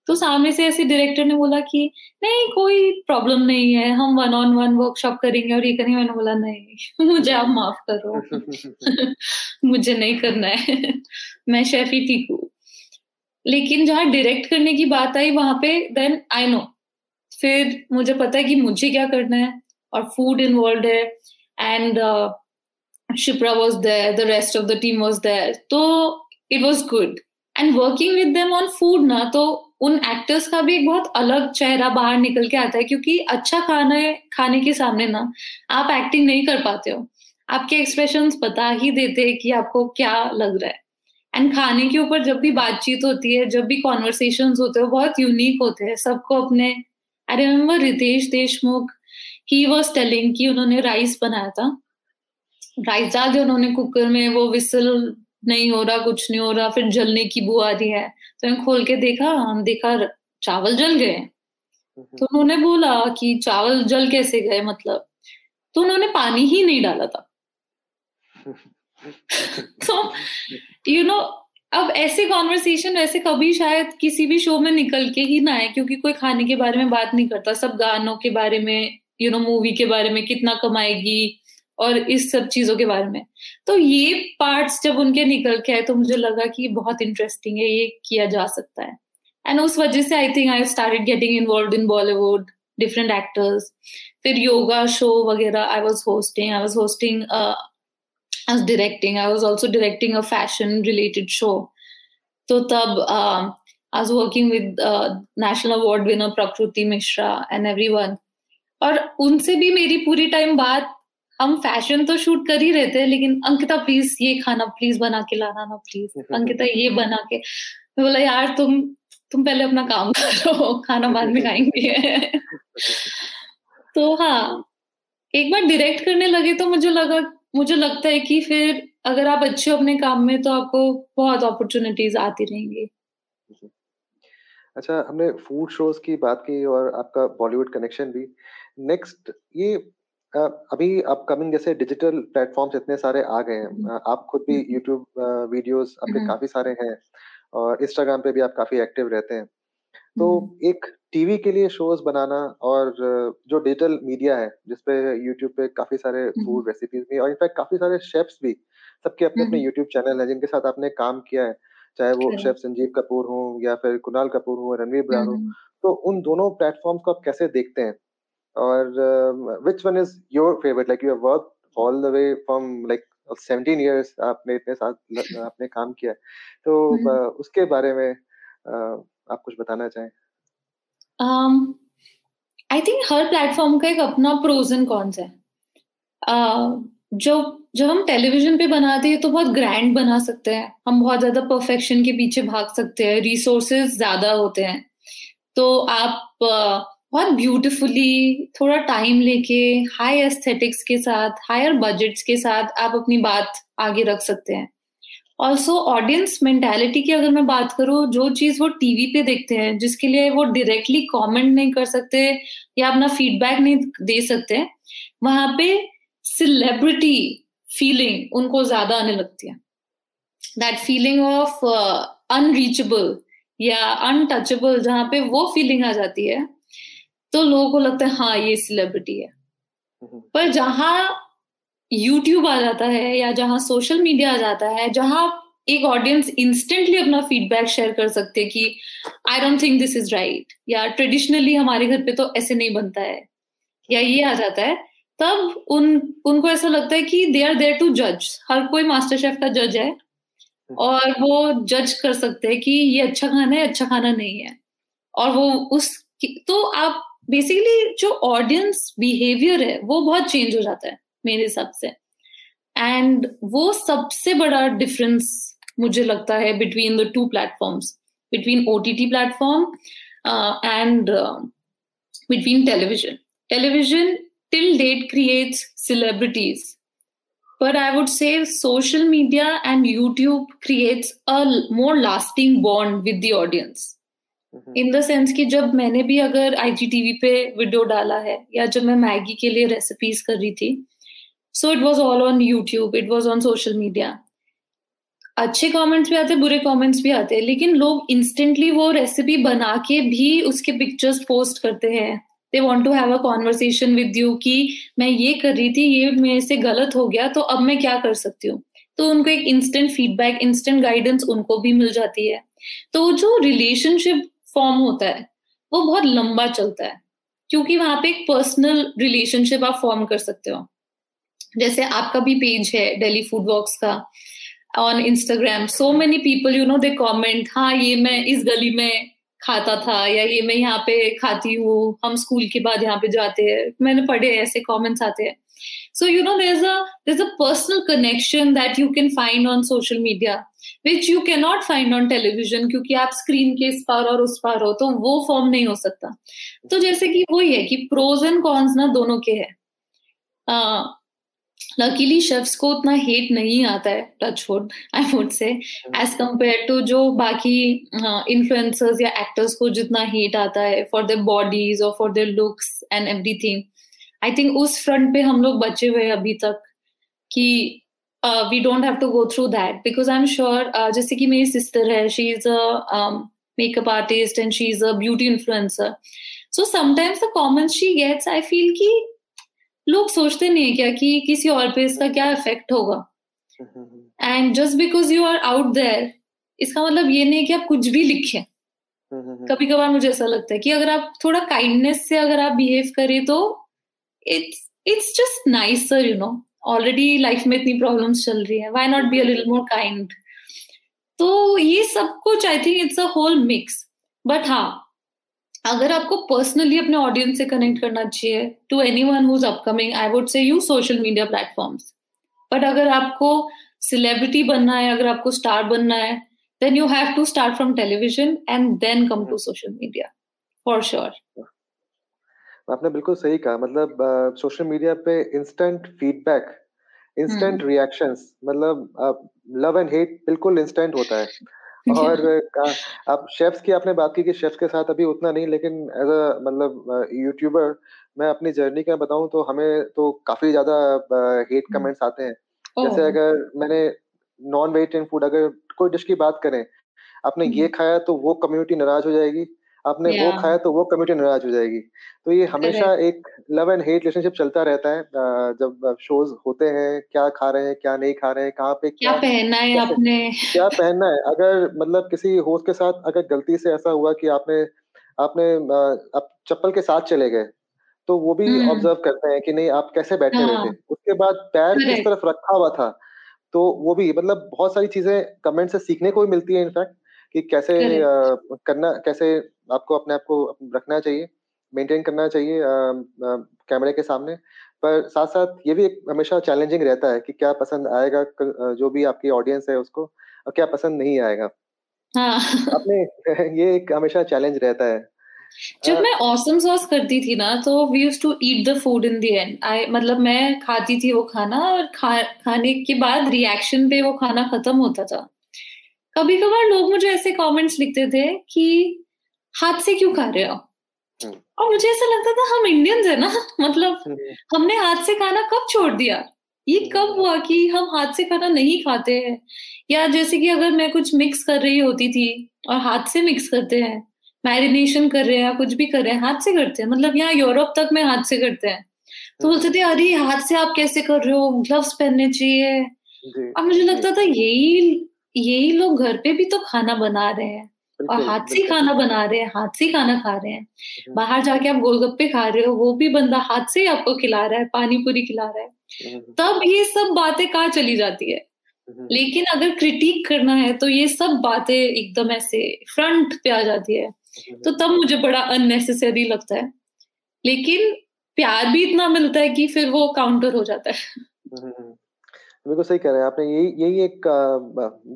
तो सामने से ऐसे डायरेक्टर ने बोला कि, नहीं, कोई प्रॉब्लम नहीं है, हम वन ऑन वन वर्कशॉप करेंगे और ये करेंगे। मैंने बोला, नहीं, मुझे आप माफ़ करो, मुझे नहीं करना है, मैं शेफ ही ठीक हूँ। लेकिन जहाँ डायरेक्ट करने की बात आई, वहाँ पे देन आई नो फिर मुझे पता है कि मुझे क्या करना है और फ़ूड इन्वॉल्व है and Shipra was there the rest of the team was there तो it was good and working with them on food ना तो उन एक्टर्स का भी एक बहुत अलग चेहरा बाहर निकल के आता है, क्योंकि अच्छा खाना, खाने के सामने ना आप एक्टिंग नहीं कर पाते हो। आपके एक्सप्रेशन बता ही देते हैं कि आपको क्या लग रहा है। एंड खाने के ऊपर जब भी बातचीत होती है, जब भी कॉन्वर्सेशन होते हैं बहुत यूनिक होते हैं। सबको अपने I remember Ritesh Deshmukh? He was telling कि उन्होंने राइस बनाया था। राइस डाल दिया उन्होंने कुकर में वो विसल नहीं हो रहा कुछ नहीं हो रहा फिर जलने की बुआ आ रही है। तो मैं खोल के देखा हम देखा चावल जल गए। तो उन्होंने बोला कि चावल जल कैसे गए मतलब? तो उन्होंने पानी ही नहीं डाला था। तो यू नो अब ऐसे कॉन्वर्सेशन वैसे कभी शायद किसी भी शो में निकल के ही ना आए क्योंकि कोई खाने के बारे में बात नहीं करता। सब गानों के बारे में यू नो मूवी के बारे में कितना कमाएगी और इस सब चीज़ों के बारे में तो ये पार्ट्स जब उनके निकल के आए तो मुझे लगा कि बहुत इंटरेस्टिंग है ये किया जा सकता है एंड उस वजह से I think I started getting involve in Bollywood different actors फिर योगा शो वगैरह I was hosting I was hosting was directing. I was also directing a fashion related show. So tab uh, I was working with uh, national award winner Prakruti Mishra and everyone. और उनसे भी मेरी पूरी time बात हम fashion तो shoot कर ही रहे थे लेकिन अंकिता प्लीज़ ये खाना प्लीज़ बना के लाना ना प्लीज़ अंकिता ये बना के मैं बोला यार तुम तुम पहले अपना काम करो खाना बाद में खाएँगे। तो हाँ एक बार डायरेक्ट करने लगे तो मुझे लगा मुझे लगता है कि फिर अगर आप अच्छे हो अपने काम में तो आपको बहुत अपॉर्चुनिटीज़ आती रहेंगी। अच्छा हमने फ़ूड शोज़ की बात की और आपका बॉलीवुड कनेक्शन भी। नेक्स्ट ये अभी अपकमिंग जैसे डिजिटल प्लेटफॉर्म्स इतने सारे आ गए हैं। हम्म। आप खुद भी यूट्यूब हम्म। वीडियोस अपने हम्म। काफ़ी सारे हैं और इंस्टाग्राम पे भी आप काफ़ी एक्टिव रहते हैं। तो एक टीवी के लिए शोज़ बनाना और जो डिजिटल मीडिया है जिसपे यूट्यूब पे काफ़ी सारे फ़ूड रेसिपीज़ भी और इनफैक्ट काफ़ी सारे शेफ्स भी सबके अपने अपने यूट्यूब चैनल है जिनके साथ आपने काम किया है। चाहे वो शेफ संजीव कपूर हो या फिर कुणाल कपूर हो रणवीर ब्रार हो तो उन दोनों प्लेटफॉर्म्स को आप कैसे देखते हैं? और which one is your favourite like you work all the way from like 17 years आपने इतने साथ आपने काम किया। तो उसके बारे में आप कुछ बताना चाहें? आई um, थिंक हर प्लेटफॉर्म का एक अपना प्रोज एंड कॉन्स है। Uh, जो जब हम टेलीविज़न पे बनाते हैं तो बहुत ग्रैंड बना सकते हैं। हम बहुत ज़्यादा परफेक्शन के पीछे भाग सकते हैं। रिसोर्सेज ज़्यादा होते हैं। तो आप uh, बहुत ब्यूटिफुली थोड़ा टाइम लेके हाई एस्थेटिक्स के साथ हायर बजट्स के साथ आप अपनी बात आगे रख सकते हैं। ऑल्सो ऑडियंस मेंटेलिटी की अगर मैं बात करूँ, जो चीज़ वो टीवी पे देखते हैं, जिसके लिए वो डायरेक्टली कमेंट नहीं कर सकते या अपना फीडबैक नहीं दे सकते, वहाँ पे सिलेब्रिटी फीलिंग उनको ज़्यादा आने लगती है। दैट फीलिंग ऑफ़ अनरीचेबल या अनटचेबल जहाँ पे वो फीलिंग आ जाती है तो लोगों को लगता है हाँ ये सेलिब्रिटी है। पर जहाँ यूट्यूब आ जाता है या जहाँ सोशल मीडिया आ जाता है, जहाँ एक ऑडियंस इंस्टेंटली अपना फीडबैक शेयर कर सकते कि I don't think this is right या ट्रेडिशनली हमारे घर पे तो ऐसे नहीं बनता है। या ये आ जाता है, तब उन, उनको ऐसा लगता है कि दे आर देयर टू जज हर कोई मास्टर शेफ का जज है। और वो जज कर सकते हैं कि ये अच्छा खाना है अच्छा खाना नहीं है। और वो उस तो आप बेसिकली जो ऑडियंस बिहेवियर है, वो बहुत चेंज हो जाता है, मेरे हिसाब से। एंड वो सबसे बड़ा डिफरेंस मुझे लगता है between the two platforms between O T T platform and between television television till date creates celebrities पर I would say social media and YouTube creates a more lasting bond with the audience in the sense कि जब मैंने भी अगर IGTV पे video डाला है, या जब मैं मैगी के लिए रेसिपीज़ कर रही थी so it was all on YouTube it was on social media अच्छे कमेंट्स भी आते, बुरे कमेंट्स भी आते हैं लेकिन लोग इंस्टेंटली वो रेसिपी बना के भी उसके पिक्चर्स पोस्ट करते हैं। They want to have a conversation with you कि मैं ये कर रही थी, ये मेरे से गलत हो गया तो अब मैं क्या कर सकती हूँ? तो उनको एक इंस्टेंट फीडबैक इंस्टेंट गाइडेंस उनको भी मिल जाती है। तो जो रिलेशनशिप फॉर्म होता है, वो बहुत लंबा चलता है, क्योंकि वहाँ पे एक पर्सनल रिलेशनशिप आप फॉर्म कर सकते हो। जैसे आपका भी पेज है डेली फ़ूड वॉक्स का on Instagram so many people you know they comment हाँ ये मैं इस गली में खाता था, या ये मैं यहाँ पे खाती हूँ, हम स्कूल के बाद यहाँ पे जाते हैं। मैंने पढ़े ऐसे कमेंट्स आते हैं। So, you know, there's a there's a personal connection that you can find on social media, which you cannot find on television, क्योंकि आप स्क्रीन के इस पार और उस पार हो तो वो फॉर्म नहीं हो सकता। तो जैसे कि वही है कि प्रोज एंड कॉन्स ना दोनों के है। लकीली शेफ्स को उतना हेट नहीं आता है touch wood I would say as compare to जो बाकी इन्फ्लुएंसर्स या एक्टर्स को जितना हेट आता है फॉर देयर बॉडीज और for their looks and everything I think उस फ्रंट पे हम लोग बचे हुए अभी तक कि we don't have to go through that because I am sure जैसे कि मेरी सिस्टर है she is a makeup artist and she is a beauty influencer so sometimes the comments she gets I feel की लोग सोचते नहीं है क्या कि किसी और पे इसका क्या इफ़ेक्ट होगा। And just because you are out there इसका मतलब ये नहीं है कि आप कुछ भी लिखें। कभी कभार मुझे ऐसा लगता है कि अगर आप थोड़ा काइंडनेस से अगर आप बिहेव करें तो it's it's just nicer you know already life में इतनी प्रॉब्लम्स चल रही है। Why not be a little more kind तो ये सब कुछ I think it's a whole mix but हाँ अगर आपको पर्सनली अपने ऑडियंस से कनेक्ट करना चाहिए to anyone who upcoming I would say you social media platforms but अगर आपको सेलिब्रिटी बनना है अगर आपको स्टार बनना है then you have to start from television and then come to social media for sure आपने बिल्कुल सही कहा मतलब सोशल मीडिया पे इंस्टेंट फीडबैक इंस्टेंट रिएक्शंस मतलब लव एंड हेट बिल्कुल इंस्टेंट होता है। और अब शेफ्स की आपने बात की कि शेफ्स के साथ अभी उतना नहीं लेकिन एज अ मतलब यूट्यूबर मैं अपनी जर्नी का बताऊँ तो हमें तो काफ़ी ज़्यादा हेट कमेंट्स आते हैं। जैसे अगर मैंने नॉन वेजिटेरियन फ़ूड अगर कोई डिश की बात करें आपने ये खाया तो वो कम्युनिटी नाराज़ हो जाएगी आपने वो खाया तो वो कम्युनिटी नाराज़ हो जाएगी। तो ये हमेशा एक लव एंड हेट रिलेशनशिप चलता रहता है जब शोज़ होते हैं क्या खा रहे हैं क्या नहीं खा रहे हैं कहाँ पे क्या, क्या पहनना है आपने? क्या पहनना है? अगर मतलब किसी होस्ट के साथ अगर गलती से ऐसा हुआ कि आपने आपने आप चप्पल के साथ चले गए तो वो भी ऑब्ज़र्व हम्म। करते हैं कि नहीं आप कैसे बैठे हुए थे? हाँ। उसके बाद पैर किस तरफ़ रखा हुआ था तो वो भी मतलब बहुत सारी चीज़ें कमेंट से सीखने को भी मिलती है इनफैक्ट कि कैसे करना कैसे आपको अपने आप को रखना चाहिए मेंटेन करना चाहिए कैमरे के सामने। पर साथ साथ ये भी एक हमेशा चैलेंजिंग रहता है कि क्या पसंद आएगा जो भी आपकी ऑडियंस है उसको और क्या पसंद नहीं आएगा। हाँ. अपने ये एक हमेशा चैलेंज रहता है। जब मैं ऑसम सॉस करती थी ना तो we use to eat the food in the and I मतलब मैं खाती थी वो खाना और खा, खाने के बाद रिएक्शन पे वो खाना खत्म होता था। कभी कभार लोग मुझे ऐसे कमेंट्स लिखते थे कि हाथ से क्यों खा रहे हो? हम्म। और मुझे ऐसा लगता था हम इंडियंस है ना मतलब हम्म। हमने हाथ से खाना कब छोड़ दिया? ये हम्म। कब हुआ कि हम हाथ से खाना नहीं खाते हैं? या जैसे कि अगर मैं कुछ मिक्स कर रही होती थी और हाथ से मिक्स करते हैं मैरिनेशन कर रहे हैं या कुछ भी कर रहे हैं हाथ से करते हैं? मतलब यहाँ यूरोप तक में हाथ से करते हैं। तो बोलते थे अरे हाथ से आप कैसे कर रहे हो? ग्लव्स पहनने चाहिए। अब मुझे लगता था यही यही लोग घर पे भी तो खाना बना रहे हैं। और हाथ से खाना बना रहे हैं हाथ से खाना खा रहे हैं। हम्म। बाहर जाके आप गोलगप्पे खा रहे हो वो भी बंदा हाथ से आपको खिला रहा है पानी पूरी खिला रहा है। हम्म। तब ये सब बातें कहाँ चली जाती है? हम्म। लेकिन अगर क्रिटिक करना है तो ये सब बातें एकदम ऐसे फ्रंट पे आ जाती है। तो तब मुझे बड़ा अननेसेसरी लगता है। लेकिन प्यार भी इतना मिलता है कि फिर वो काउंटर हो जाता है। बिल्कुल सही कह रहे हैं आपने। यही यही एक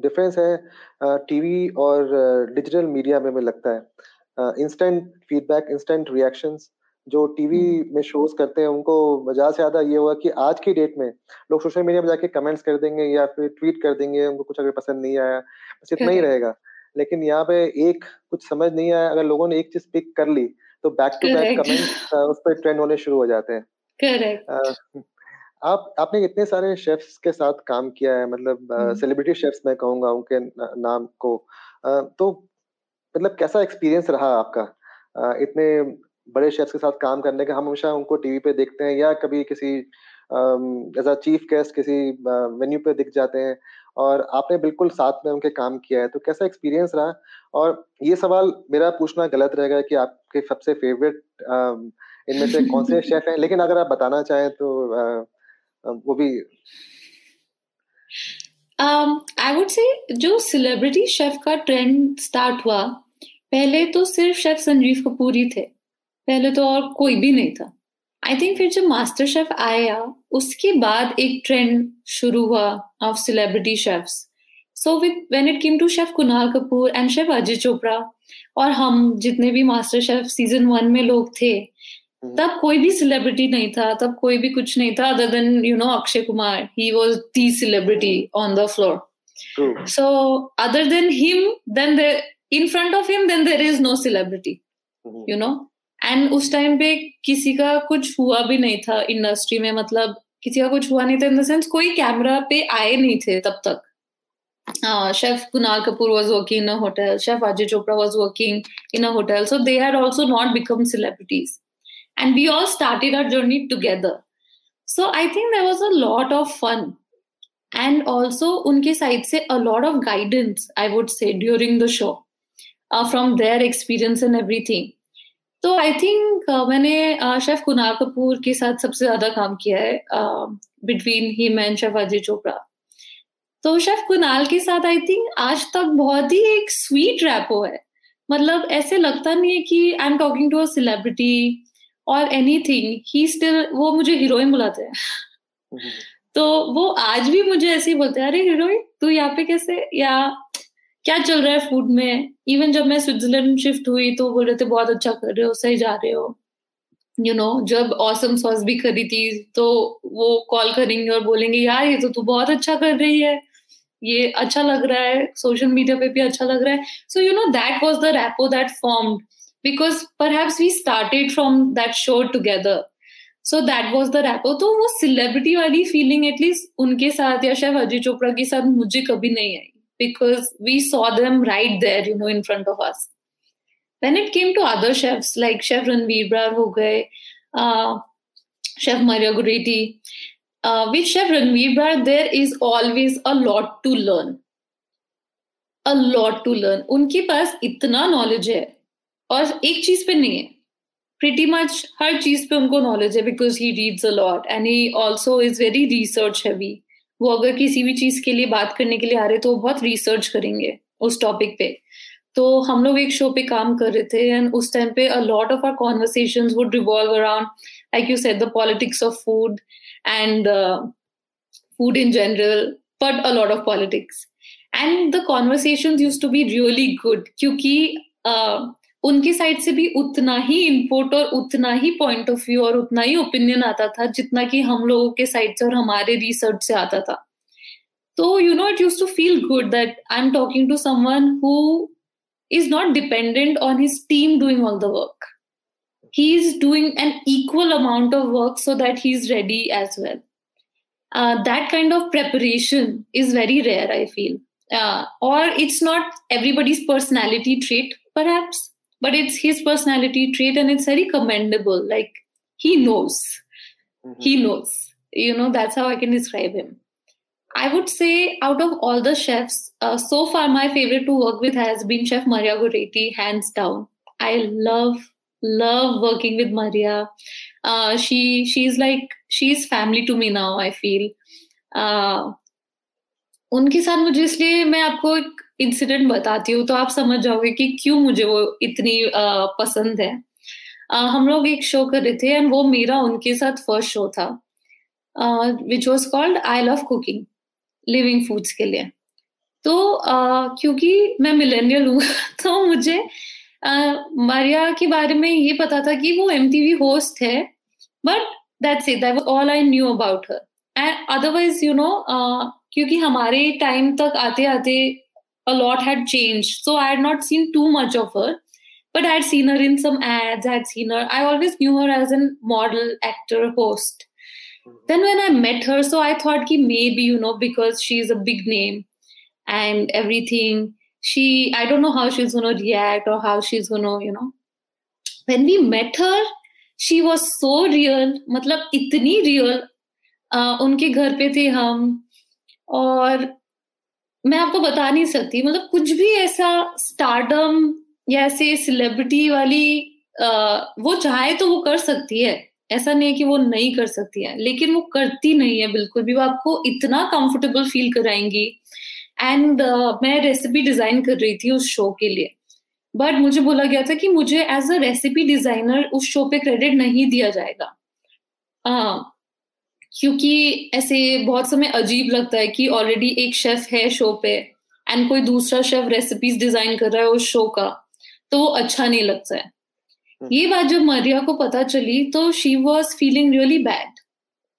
डिफरेंस है टीवी और डिजिटल मीडिया में मुझे लगता है। इंस्टेंट फीडबैक इंस्टेंट रिएक्शंस जो टीवी हम्म। में शोज़ करते हैं उनको ज़्यादा से ज़्यादा ये हुआ कि आज की डेट में लोग सोशल मीडिया में जाके कमेंट्स कर देंगे या फिर ट्वीट कर देंगे उनको कुछ अगर पसंद नहीं आया बस इतना ही रहेगा। लेकिन यहाँ पे एक कुछ समझ नहीं आया अगर लोगों ने एक चीज़ पिक कर ली तो बैक टू बैक कमेंट उस पर ट्रेंड होने शुरू हो जाते हैं। आप आपने इतने सारे शेफ्स के साथ काम किया है मतलब सेलिब्रिटी हम्म। शेफ्स मैं कहूँगा उनके नाम को तो मतलब कैसा एक्सपीरियंस रहा आपका इतने बड़े शेफ्स के साथ काम करने का हम हमेशा उनको टीवी पे देखते हैं या कभी किसी एज अ चीफ गेस्ट किसी मेन्यू पे दिख जाते हैं और आपने बिल्कुल साथ में उनके काम किया है तो कैसा एक्सपीरियंस रहा और ये सवाल मेरा पूछना गलत रहेगा कि आपके सबसे फेवरेट इनमें से कौन से शेफ हैं लेकिन अगर आप बताना चाहें तो वो भी आई वुड से जो सेलिब्रिटी शेफ का ट्रेंड स्टार्ट हुआ, पहले तो सिर्फ़ शेफ संजीव कपूर ही थे, पहले तो और कोई भी नहीं था। आई थिंक फिर जब मास्टर शेफ आया, उसके बाद एक ट्रेंड शुरू हुआ of celebrity chefs so with when it came to chef Kunal Kapoor and chef Ajay Chopra और हम जितने भी मास्टर शेफ सीज़न वन में लोग थे तब कोई भी सेलिब्रिटी नहीं था तब कोई भी कुछ नहीं था other than you know Akshay Kumar. He was the celebrity on the floor so other than him then in front of him then there is no celebrity you know and उस time पे किसी का कुछ हुआ भी नहीं था industry में मतलब किसी का कुछ हुआ नहीं था इन द सेंस कोई कैमरा पे आए नहीं थे तब तक. Chef Kunal Kapoor was working in a hotel chef ajay chopra was working in a hotel. So they had also not become celebrities. And we all started our journey together so i think there was a lot of fun and also unke side se a lot of guidance i would say during the show uh, from their experience and everything तो I think uh, मैंने chef Kunal Kapoor के साथ सबसे ज़्यादा काम किया है between him and chef Ajay Chopra तो शेफ कुनाल के साथ आई थिंक आज तक बहुत ही एक स्वीट रैपो है मतलब ऐसे लगता नहीं है कि I am talking to a celebrity और एनीथिंग ही स्टिल वो मुझे हीरोइन बुलाते हैं। तो वो आज भी मुझे ऐसे ही बोलते हैं, अरे हीरोइन तू यहाँ पे कैसे, या क्या चल रहा है फ़ूड में? इवन जब मैं स्विट्जरलैंड शिफ्ट हुई तो बोल रहे थे, बहुत अच्छा कर रहे हो, सही जा रहे हो। यू नो जब ऑसम सॉस भी करी थी तो वो कॉल करेंगे और बोलेंगे, यार, ये तो तू बहुत अच्छा कर रही है। ये अच्छा लग रहा है सोशल मीडिया पे भी अच्छा लग रहा है। So you know that was the rapport that formed because perhaps we started from that show together so that was the rapport तो वो सेलिब्रिटी वाली फीलिंग एटलीस्ट उनके साथ या शायद अजय चोपड़ा के साथ मुझे कभी नहीं आई because we saw them right there you know in front of us when it came to other chefs like chef ranveer brar ho gaye uh, chef maria goretti uh, with chef ranveer brar there is always a lot to learn a lot to learn उनके पास इतना knowledge है और एक चीज़ पे नहीं है। Pretty much हर चीज़ पे उनको नॉलेज है because he reads a lot and he also is very research heavy वो अगर किसी भी चीज़ के लिए बात करने के लिए आ रहे तो वो बहुत रिसर्च करेंगे उस टॉपिक पे। तो हम लोग एक शो पे काम कर रहे थे एंड उस टाइम पे a lot of our conversation would revolve around like you said the politics of food and food in general but a lot of politics and the conversation use to be really good क्योंकि uh, उनकी side से भी उतना ही input और उतना ही point of view और उतना ही opinion आता था जितना कि हम लोगों के साइड से और हमारे रिसर्च से आता था। तो you know it use to feel good that I am talking to someone who is not dependent on his team doing all the work he is doing an equal amount of work so that he is ready as well that kind of preparation is very rare I feel और it's not everybody's personality trait पर but it's his personality trait and it's very commendable like he knows mm-hmm. he knows you know that's how i can describe him I would say out of all the chefs, uh, so far my favorite to work with has been Chef Maria Goretti, hands down. I love love working with Maria. Uh, she she's like she's family to me now. I feel. Uh, उनके साथ मुझे इसलिए मैं आपको एक incident बताती हूँ तो आप समझ जाओगे कि क्यों मुझे वो इतनी uh, पसंद है। uh, हम लोग एक शो कर रहे थे एंड वो मेरा उनके साथ फ़र्स्ट शो था। Which was called I love cooking living foods के लिए। तो uh, क्योंकि मैं मिलेनियल हूँ तो मुझे मारिया के बारे में ये पता था कि वो एम टी वी होस्ट है but that's it that all I knew about her and otherwise you know क्योंकि हमारे टाइम तक आते आते a lot had changed so i had not seen too much of her but i had seen her in some ads i had seen her i always knew her as a model actor host then when I met her, so I thought ki maybe, you know, because she's a big name and everything, she, I don't know how she's going to react or how she's going to, you know. When we met her, she was so real, मतलब इतनी real. Uh, उनके घर पे थे हम और मैं आपको बता नहीं सकती मतलब कुछ भी ऐसा स्टार्डम या ऐसे सेलिब्रिटी वाली uh, वो चाहे तो वो कर सकती है। ऐसा नहीं है कि वो नहीं कर सकती है लेकिन वो करती नहीं है बिल्कुल भी। वो आपको इतना कंफर्टेबल फील कराएँगी। एंड uh, मैं रेसिपी डिज़ाइन कर रही थी उस शो के लिए। बट मुझे बोला गया था कि मुझे एज अ रेसिपी डिज़ाइनर उस शो पे क्रेडिट नहीं दिया जाएगा। uh, क्योंकि ऐसे बहुत समय अजीब लगता है कि ऑलरेडी एक शेफ है शो पे एंड कोई दूसरा शेफ रेसिपीज़ डिज़ाइन कर रहा है उस शो का तो वो अच्छा नहीं लगता है। ये बात जब मरिया को पता चली तो she was feeling really bad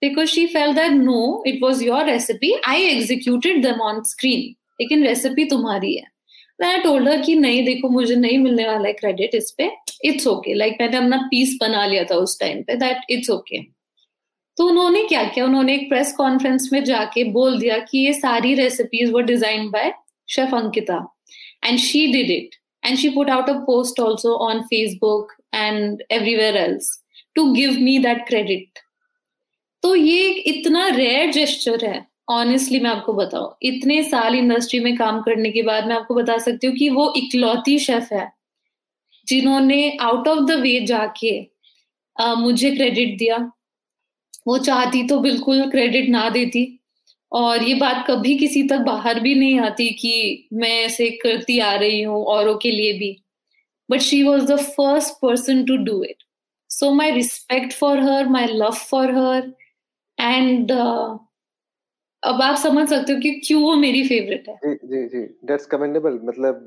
because she felt that no it was your recipe I executed them on screen लेकिन रेसिपी तुम्हारी है। मैं टोल्ड कि नहीं देखो मुझे नहीं मिलने वाला है क्रेडिट इस पे इट्स ओके लाइक मैंने अपना पीस बना लिया था उस टाइम पे दैट इट्स ओके तो उन्होंने क्या किया? उन्होंने एक प्रेस कॉन्फ्रेंस में जाके बोल दिया कि ये सारी रेसिपीज़ वो design by chef Ankita and she did it and she put out a post also on Facebook and everywhere else to give me that credit तो ये इतना रेयर जेस्चर है ऑनेस्टली मैं आपको बताऊँ। इतने साल इंडस्ट्री में काम करने के बाद मैं आपको बता सकती हूँ कि वो इकलौती शेफ है जिन्होंने आउट ऑफ़ द वे जाके आ, मुझे क्रेडिट दिया। वो चाहती तो बिल्कुल क्रेडिट ना देती। और ये बात कभी किसी तक बाहर भी नहीं आती कि मैं ऐसे करती आ रही हूँ औरों के लिए भी। But she was the first person to do it. So my respect for her, my love for her, and uh, अब आप समझ सकते हो कि क्यों वो मेरी फेवरेट है। जी जी जी। दैट्स कमेंडेबल मतलब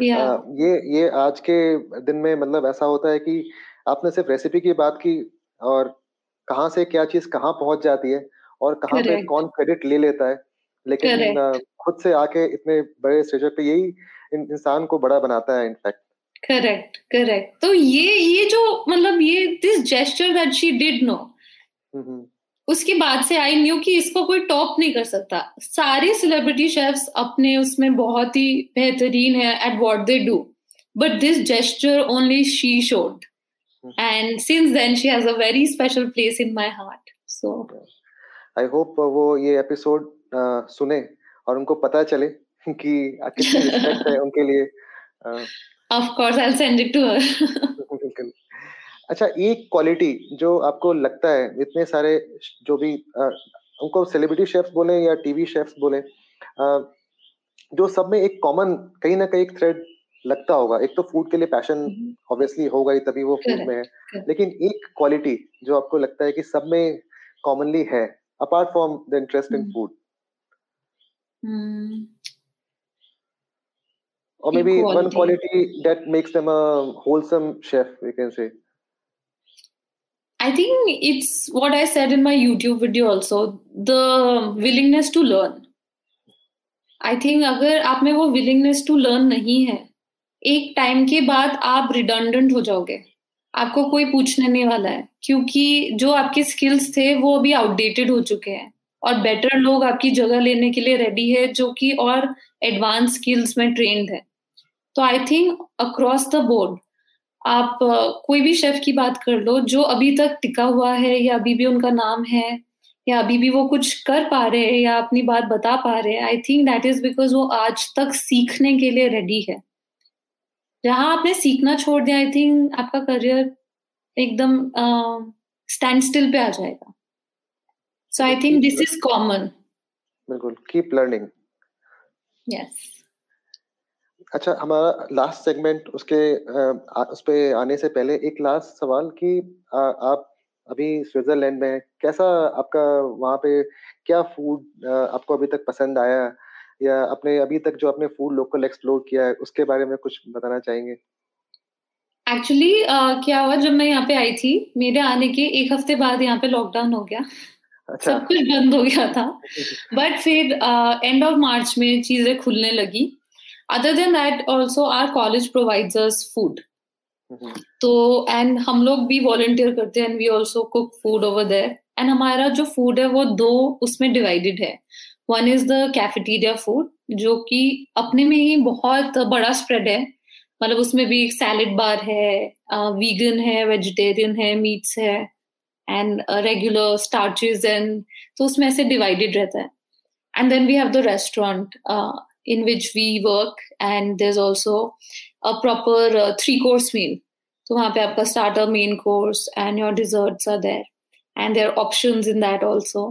yeah. आ, ये ये आज के दिन में मतलब ऐसा होता है कि आपने सिर्फ़ रेसिपी की बात की और कहाँ से क्या चीज़ कहाँ पहुँच जाती है और कहाँ पे कौन क्रेडिट ले लेता है। लेकिन खुद से आके इतने बड़े स्टेज पे यही इंसान को बड़ा बनाता है इनफैक्ट करेक्ट करेक्ट तो ये ये जो मतलब ये this gesture that she did no उसके बाद से आई न्यू कि इसको कोई टॉप नहीं कर सकता। सारे सेलिब्रिटी शेफ्स अपने उसमें बहुत ही बेहतरीन है at what they do but this gesture only she showed and since then she has a very special place in my heart so I hope वो ये एपिसोड uh, सुने और उनको पता चले कि कितनी रिस्पेक्ट है उनके लिए। Uh, Of course, I'll send it to her. अच्छा एक क्वालिटी जो आपको लगता है इतने सारे जो भी आ, उनको सेलिब्रिटी शेफ्स बोले या टीवी शेफ्स बोले आ, जो सब में एक कॉमन कहीं ना कहीं एक थ्रेड लगता होगा। एक तो फ़ूड के लिए पैशन ऑब्वियसली होगा ही तभी वो फ़ूड में है। लेकिन एक क्वालिटी जो आपको लगता है कि सब में कॉमनली है apart from the interest in food और maybe one quality that makes them a wholesome chef you can say I think it's what I said in my YouTube video also the willingness to learn I think अगर आप में वो willingness to learn नहीं है एक time के बाद आप रिडंडेंट हो जाओगे। आपको कोई पूछने नहीं वाला है, क्योंकि जो आपके स्किल्स थे, वो अभी आउटडेटेड हो चुके हैं। और बेटर लोग आपकी जगह लेने के लिए रेडी है, जो कि और एडवांस स्किल्स में ट्रेंड है। तो I think across the board आप कोई भी शेफ की बात कर लो, जो अभी तक टिका हुआ है, या अभी भी उनका नाम है, या अभी भी वो कुछ कर पा रहे हैं, या अपनी बात बता पा रहे हैं I think that is because वो आज तक सीखने के लिए रेडी है। जहाँ आपने सीखना छोड़ दिया आई थिंक आपका करियर एकदम स्टैंड स्टिल पे आ जाएगा। So I think this is common बिल्कुल कीप लर्निंग यस अच्छा हमारा लास्ट सेगमेंट उसके आ, उस पे आने से पहले एक लास्ट सवाल कि आ, आप अभी स्विट्जरलैंड में कैसा आपका वहाँ पे क्या फ़ूड आपको अभी तक पसंद आया? या अपने अभी तक जो आपने फ़ूड लोकल एक्सप्लोर किया है उसके बारे में कुछ बताना चाहेंगे? एक्चुअली uh, क्या हुआ जब मैं यहाँ पे आई थी? मेरे आने के एक हफ़्ते बाद यहाँ पे लॉकडाउन हो गया। अच्छा। सब कुछ बंद हो गया था। बट फिर एंड ऑफ़ मार्च में चीज़ें खुलने लगी। Other than that also our college provides food तो एंड हम लोग भी वॉलंटियर करते हैं and we also cook food over there and हमारा जो फ़ूड है वो दो उसमें डिवाइडेड है। One is the cafeteria food जो कि अपने में ही बहुत बड़ा स्प्रेड है। मतलब उसमें भी एक सैलड बार है वीगन है वेजिटेरियन है मीट्स है एंड रेगुलर स्टार्चेज एंड तो उसमें ऐसे डिवाइडेड रहता है। And then we have the restaurant in which we work and there is also a proper three course meal तो वहाँ पे आपका startup main course and your desserts are there and there option in that also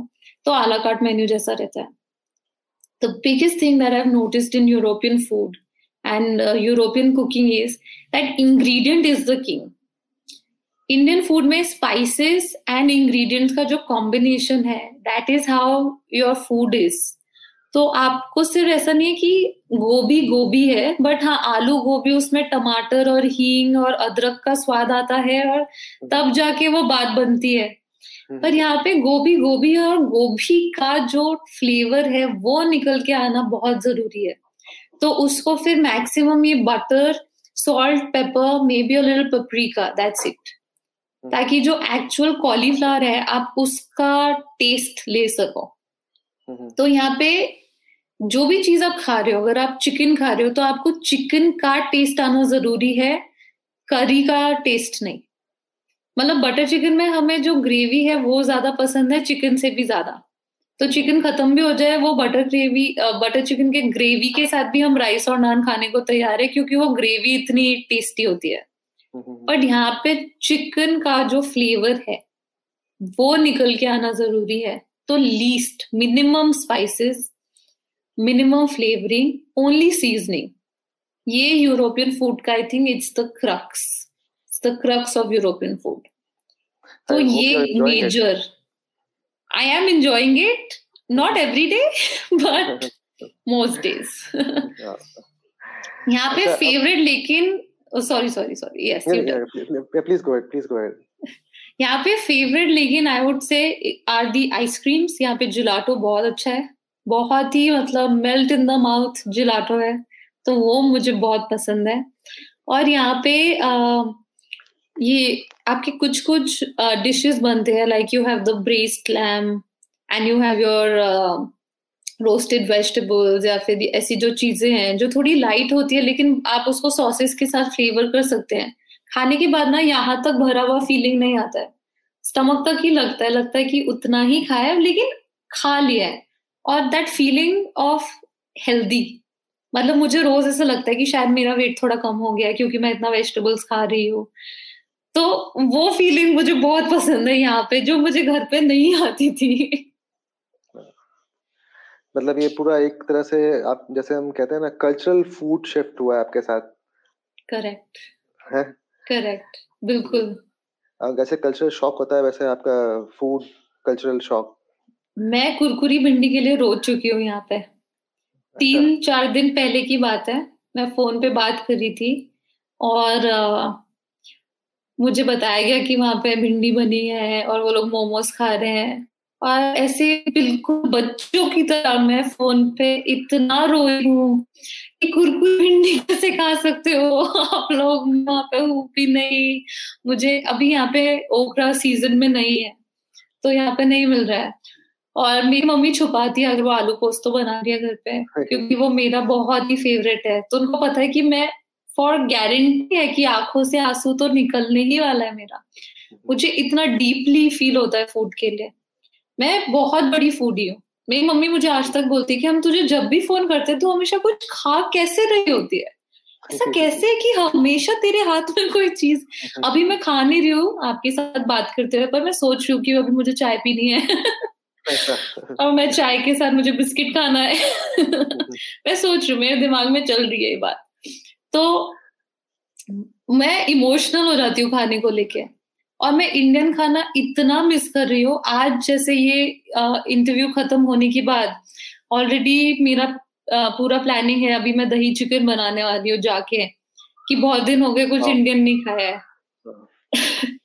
तो a la cart menu जैसा रहता है। The biggest thing that I've noticed in European food and uh, European cooking is that ingredient is the king Indian food में spices and ingredients का जो combination है that is how your food is तो आपको सिर्फ़ ऐसा नहीं है कि गोभी गोभी है बट हाँ आलू गोभी उसमें टमाटर और हींग और अदरक का स्वाद आता है और तब जाके वो बात बनती है। पर यहाँ पे गोभी गोभी है और गोभी का जो फ्लेवर है वो निकल के आना बहुत ज़रूरी है। तो उसको फिर मैक्सिमम ये butter salt pepper maybe little paprika that's it ताकि जो एक्चुअल कॉलीफ्लावर है आप उसका टेस्ट ले सको। हम्म। तो यहाँ पे जो भी चीज़ आप खा रहे हो अगर आप चिकन खा रहे हो तो आपको चिकन का टेस्ट आना ज़रूरी है करी का टेस्ट नहीं। मतलब बटर चिकन में हमें जो ग्रेवी है वो ज़्यादा पसंद है चिकन से भी ज़्यादा। तो चिकन खत्म भी हो जाए वो बटर ग्रेवी बटर चिकन के ग्रेवी के साथ भी हम राइस और नान खाने को तैयार है क्योंकि वो ग्रेवी इतनी टेस्टी होती है। बट यहाँ पे चिकन का जो फ्लेवर है वो निकल के आना ज़रूरी है। तो least minimum spices minimum flavouring only seasoning ये यूरोपियन फ़ूड का I think it's the crux the crux of European food तो ये major I am enjoying it not every day but most days यहाँ पे फेवरेट अच्छा, लेकिन sorry sorry sorry yes please go ahead please go ahead यहाँ पे favourite लेकिन I would say are the ice creams यहाँ पे जुलाटो बहुत अच्छा है. बहुत ही मतलब melt in the mouth gelato है. तो वो मुझे बहुत पसंद है. और यहाँ पे आ, ये आपके कुछ कुछ डिशेस बनते हैं like you have the braised lamb and you have your roasted vegetables या फिर ऐसी जो चीज़ें हैं जो थोड़ी लाइट होती है, लेकिन आप उसको सॉसेस के साथ फ्लेवर कर सकते हैं। खाने के बाद ना यहाँ तक भरा हुआ फीलिंग नहीं आता है। स्टमक तक ही लगता है लगता है कि उतना ही खाया लेकिन खा लिया है। और दैट फीलिंग ऑफ़ हेल्दी मतलब मुझे रोज ऐसा लगता है कि शायद मेरा वेट थोड़ा कम हो गया क्योंकि मैं इतना वेजिटेबल्स खा रही हूँ। तो वो फीलिंग मुझे बहुत पसंद है यहाँ पे जो मुझे घर पे नहीं आती थी। मतलब ये पूरा एक तरह से आप जैसे हम कहते हैं ना कल्चरल फ़ूड शिफ्ट हुआ है आपके साथ। करेक्ट है? करेक्ट बिल्कुल। जैसे कल्चरल शॉक होता है वैसे आपका फ़ूड कल्चरल शॉक मैं कुरकुरी भिंडी के लिए रोज चुकी हूँ यहाँ पे। तीन अच्छा। चार दिन पहले की बात है मैं फ़ोन पे बात कर रही थी और मुझे बताया गया कि वहाँ पे भिंडी बनी है और वो लोग मोमोज खा रहे हैं। और ऐसे बिल्कुल बच्चों की तरह मैं फ़ोन पे इतना रोई हूँ कि कुरकुरी भिंडी कैसे खा सकते हो? आप लोग वहाँ पे हूँ भी नहीं। मुझे अभी यहाँ पे ओखरा सीज़न में नहीं है तो यहाँ पे नहीं मिल रहा है। और मेरी मम्मी छुपाती है अगर वो आलू पोस्तो बना रही है घर पे क्योंकि वो मेरा बहुत ही फेवरेट है। तो उनको पता है कि मैं फॉर गारंटी है कि आँखों से आँसू तो निकलने ही वाला है मेरा। मुझे इतना डीपली फील होता है फ़ूड के लिए। मैं बहुत बड़ी फूडी हूँ। मेरी मम्मी मुझे आज तक बोलती है कि हम तुझे जब भी फ़ोन करते तो हमेशा कुछ खा कैसे रही होती है? ऐसा कैसे है कि हमेशा तेरे हाथ में कोई चीज़? अभी मैं खा नहीं रही हूँ आपके साथ बात करते हुए पर मैं सोच रही हूँ कि अभी मुझे चाय पीनी है। और मैं चाय के साथ मुझे बिस्किट खाना है। मैं सोच रही हूँ मेरे दिमाग में चल रही है ये बात। तो मैं इमोशनल हो जाती हूँ खाने को लेके। और मैं इंडियन खाना इतना मिस कर रही हूँ। आज जैसे ये इंटरव्यू खत्म होने के बाद ऑलरेडी मेरा आ, पूरा प्लानिंग है। अभी मैं दही चिकन बनाने वाली हूँ जाके कि बहुत दिन हो गए कुछ इंडियन नहीं खाया है।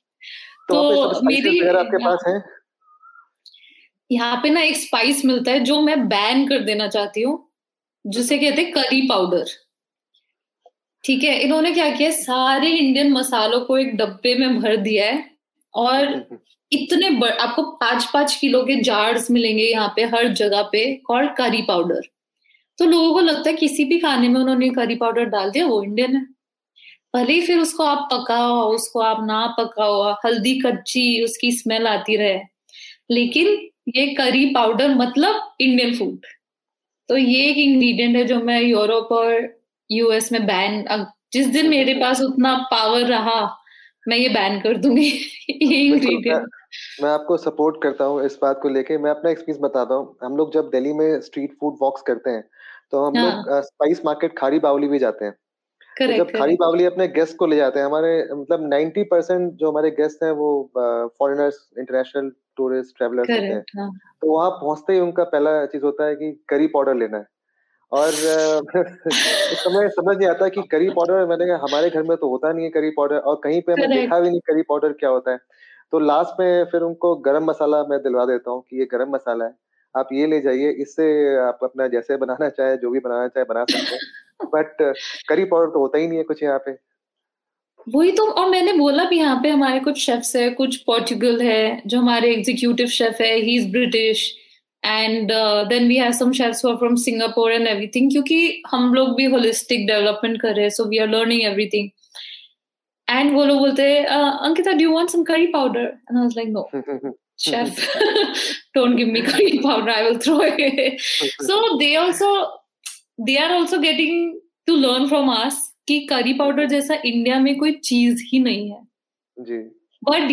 तो, तो मेरी आपके पास है? यहाँ पे ना एक स्पाइस मिलता है जो मैं बैन कर देना चाहती हूँ। जिसे कहते हैं करी पाउडर ठीक है, इन्होंने क्या किया, सारे इंडियन मसालों को एक डब्बे में भर दिया है और इतने बड़ आपको पाँच पाँच किलो के जार्स मिलेंगे यहाँ पे, हर जगह पे कॉल्ड करी पाउडर तो लोगों को लगता है किसी भी खाने में उन्होंने करी पाउडर डाल दिया, वो इंडियन है। भले ही फिर उसको आप पकाओ, उसको आप ना पकाओ, हल्दी कच्ची, उसकी स्मेल आती रहे, लेकिन ये करी पाउडर मतलब इंडियन फ़ूड तो ये एक इंग्रेडिएंट है जो मैं यूरोप और यूएस में बैन जिस दिन मेरे पास उतना पावर रहा मैं ये बैन कर दूँगी। ये इंग्रेडिएंट मैं आपको सपोर्ट करता हूँ इस बात को लेके। मैं अपना एक्सपीरियंस बताता हूँ। हम लोग जब दिल्ली में स्ट्रीट फ़ूड वॉक्स करते हैं तो हम हाँ. लोग स्पाइस मार्केट खारी बावली भी जाते हैं। तो जब खारी बावली अपने गेस्ट को ले जाते हैं हमारे मतलब 90 परसेंट जो हमारे गेस्ट हैं वो फॉरेनर्स इंटरनेशनल टूरिस्ट ट्रेवलर्स होते हैं। हाँ. तो वहाँ पहुँचते ही उनका पहला चीज़ होता है कि करी पाउडर लेना है। और उस समय समझ नहीं आता कि करी पाउडर मैंने कहा हमारे घर में तो होता नहीं है करी पाउडर और कहीं पे मैं देखा भी नहीं करी पाउडर क्या होता है। तो लास्ट में फिर उनको गरम मसाला मैं दिलवा देता हूँ कि ये गरम मसाला है। आप ये ले जाइए इससे आप अपना जैसे बनाना चाहे जो भी बनाना चाहे बना सकते हैं। बट करी पाउडर तो होता ही नहीं है कुछ यहाँ पे। वही तो और मैंने बोला भी यहाँ पे हमारे कुछ शेफ्स है कुछ पोर्टुगल है जो हमारे एग्जीक्यूटिव शेफ है he is British and then we have some chefs who are from Singapore and everything क्योंकि हम लोग भी होलिस्टिक डेवलपमेंट कर रहे हैं so we are learning everything and वो लोग बोलते हैं Ankita do want some curry powder and I was like no chef don't give me curry powder i will throw it. So they also they are also getting to learn from us कि curry powder जैसा India में कोई चीज़ ही नहीं है। But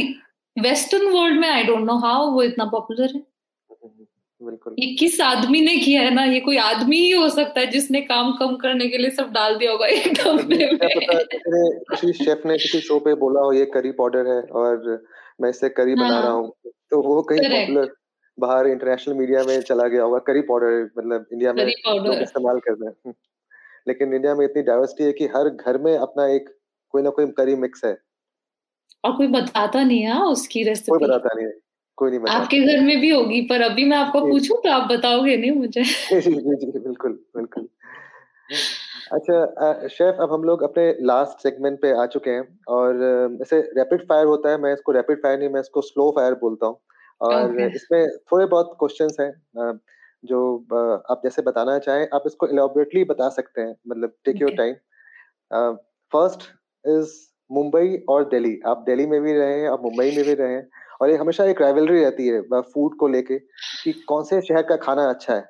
western world में आई don't know how वो इतना popular है। बिल्कुल। ये किस आदमी ने किया है ना? ये कोई आदमी ही हो सकता है जिसने काम कम करने के लिए सब डाल दिया होगा एक डब्बे में। किसी शेफ ने किसी शो पे बोला हो ये करी पाउडर है और मैं इससे करी हाँ. बना रहा हूँ तो वो कहीं पॉपुलर बाहर इंटरनेशनल मीडिया में चला गया होगा करी पाउडर मतलब इंडिया में लोग इस्तेमाल कर रहे हैं। लेकिन इंडिया में इतनी डाइवर्सिटी है कि हर घर में अपना एक कोई ना कोई करी मिक्स है। और कोई बताता नहीं है हाँ, उसकी रेसिपी कोई बताता नहीं है। कोई नहीं बताता आपके घर में भी होगी पर अभी मैं आपको पूछूँ तो आप बताओगे नहीं मुझे? जी जी बिल्कुल बिल्कुल। अच्छा शेफ अब हम लोग अपने लास्ट सेगमेंट पे आ चुके हैं और ऐसे रैपिड फायर होता है मैं इसको रैपिड फायर नहीं मैं इसको स्लो फायर बोलता हूँ। और okay. इसमें थोड़े बहुत क्वेश्चंस हैं जो आप जैसे बताना चाहें आप इसको इलेबोरेटली बता सकते हैं मतलब take your time first is Mumbai और दिल्ली। आप दिल्ली में भी रहे हैं आप मुंबई में भी रहे हैं। और ये हमेशा एक राइवलरी रहती है फ़ूड को लेके कि कौन से शहर का खाना अच्छा है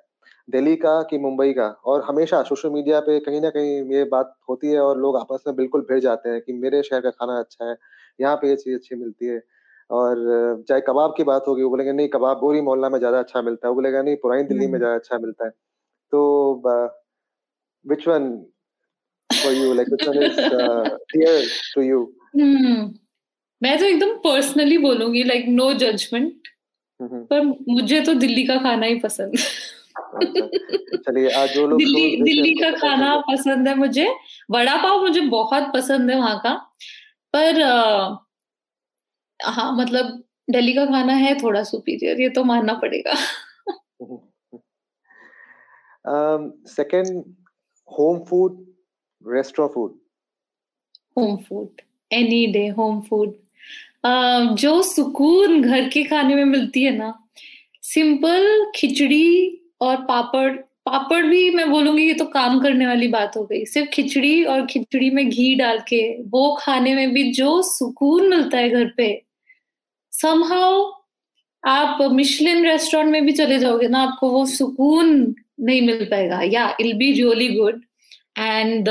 दिल्ली का कि मुंबई का? और हमेशा सोशल मीडिया पे कहीं ना कहीं ये बात होती है और लोग आपस में बिल्कुल भिड़ जाते हैं कि मेरे शहर का खाना अच्छा है यहाँ पे ये चीज़ अच्छी मिलती है। और चाहे कबाब की बात होगी वो बोलेंगे नहीं कबाब बोरी मोहल्ला में ज़्यादा अच्छा मिलता है। वो बोलेगा नहीं पुरानी दिल्ली में ज़्यादा अच्छा मिलता है। तो which one for you like which one is dear to you मैं तो एकदम पर्सनली बोलूँगी लाइक नो जजमेंट पर मुझे तो दिल्ली का खाना ही पसंद। अच्छा, चलिए आज जो लोग दिल्ली दिल्ली का खाना पसंद है मुझे। वड़ा पाव मुझे बहुत पसंद है वहाँ का पर हाँ मतलब दिल्ली का खाना है थोड़ा सुपीरियर ये तो मानना पड़ेगा। Second home food restaurant food home food any day home food जो सुकून घर के खाने में मिलती है ना, सिंपल खिचड़ी और पापड़ पापड़ भी मैं बोलूँगी ये तो काम करने वाली बात हो गई। सिर्फ़ खिचड़ी और खिचड़ी में घी डाल के, वो खाने में भी जो सुकून मिलता है घर पे समहाउ आप मिशलिन रेस्टोरेंट में भी चले जाओगे ना, आपको वो सुकून नहीं मिल पाएगा। या it'll be really good and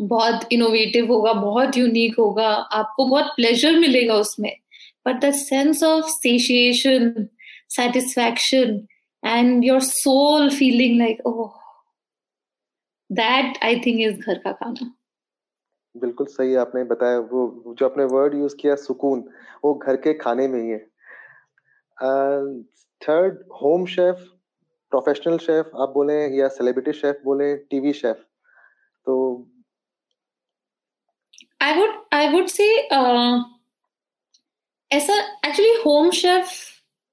बहुत इनोवेटिव होगा, बहुत यूनिक होगा, आपको बहुत प्लेजर मिलेगा उसमें। But the sense of satiation satisfaction and your soul feeling like oh that I think is घर का खाना। बिल्कुल सही आपने बताया, वो जो आपने वर्ड यूज़ किया, सुकून, वो घर के खाने में ही है। Third home chef professional chef आप बोले या सेलिब्रिटी शेफ बोले टीवी शेफ तो आई वुड आई वुड से ऐसा एक्चुअली होम शेफ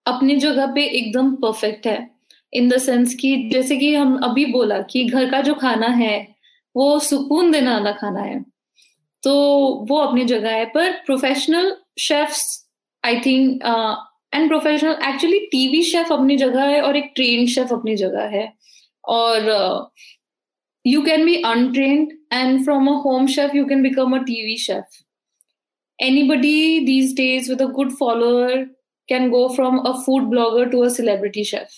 अपनी जगह पे एकदम परफेक्ट है। इन द सेंस कि जैसे कि हम अभी बोला कि घर का जो खाना है, वो सुकून देने वाला खाना है। तो वो अपनी जगह है। पर professional chefs I think and professional actually TV chef अपनी जगह है और एक ट्रेन शेफ अपनी जगह है। और you can be untrained and from a home chef you can become a TV chef anybody these days with a good follower can go from a food blogger to a celebrity chef.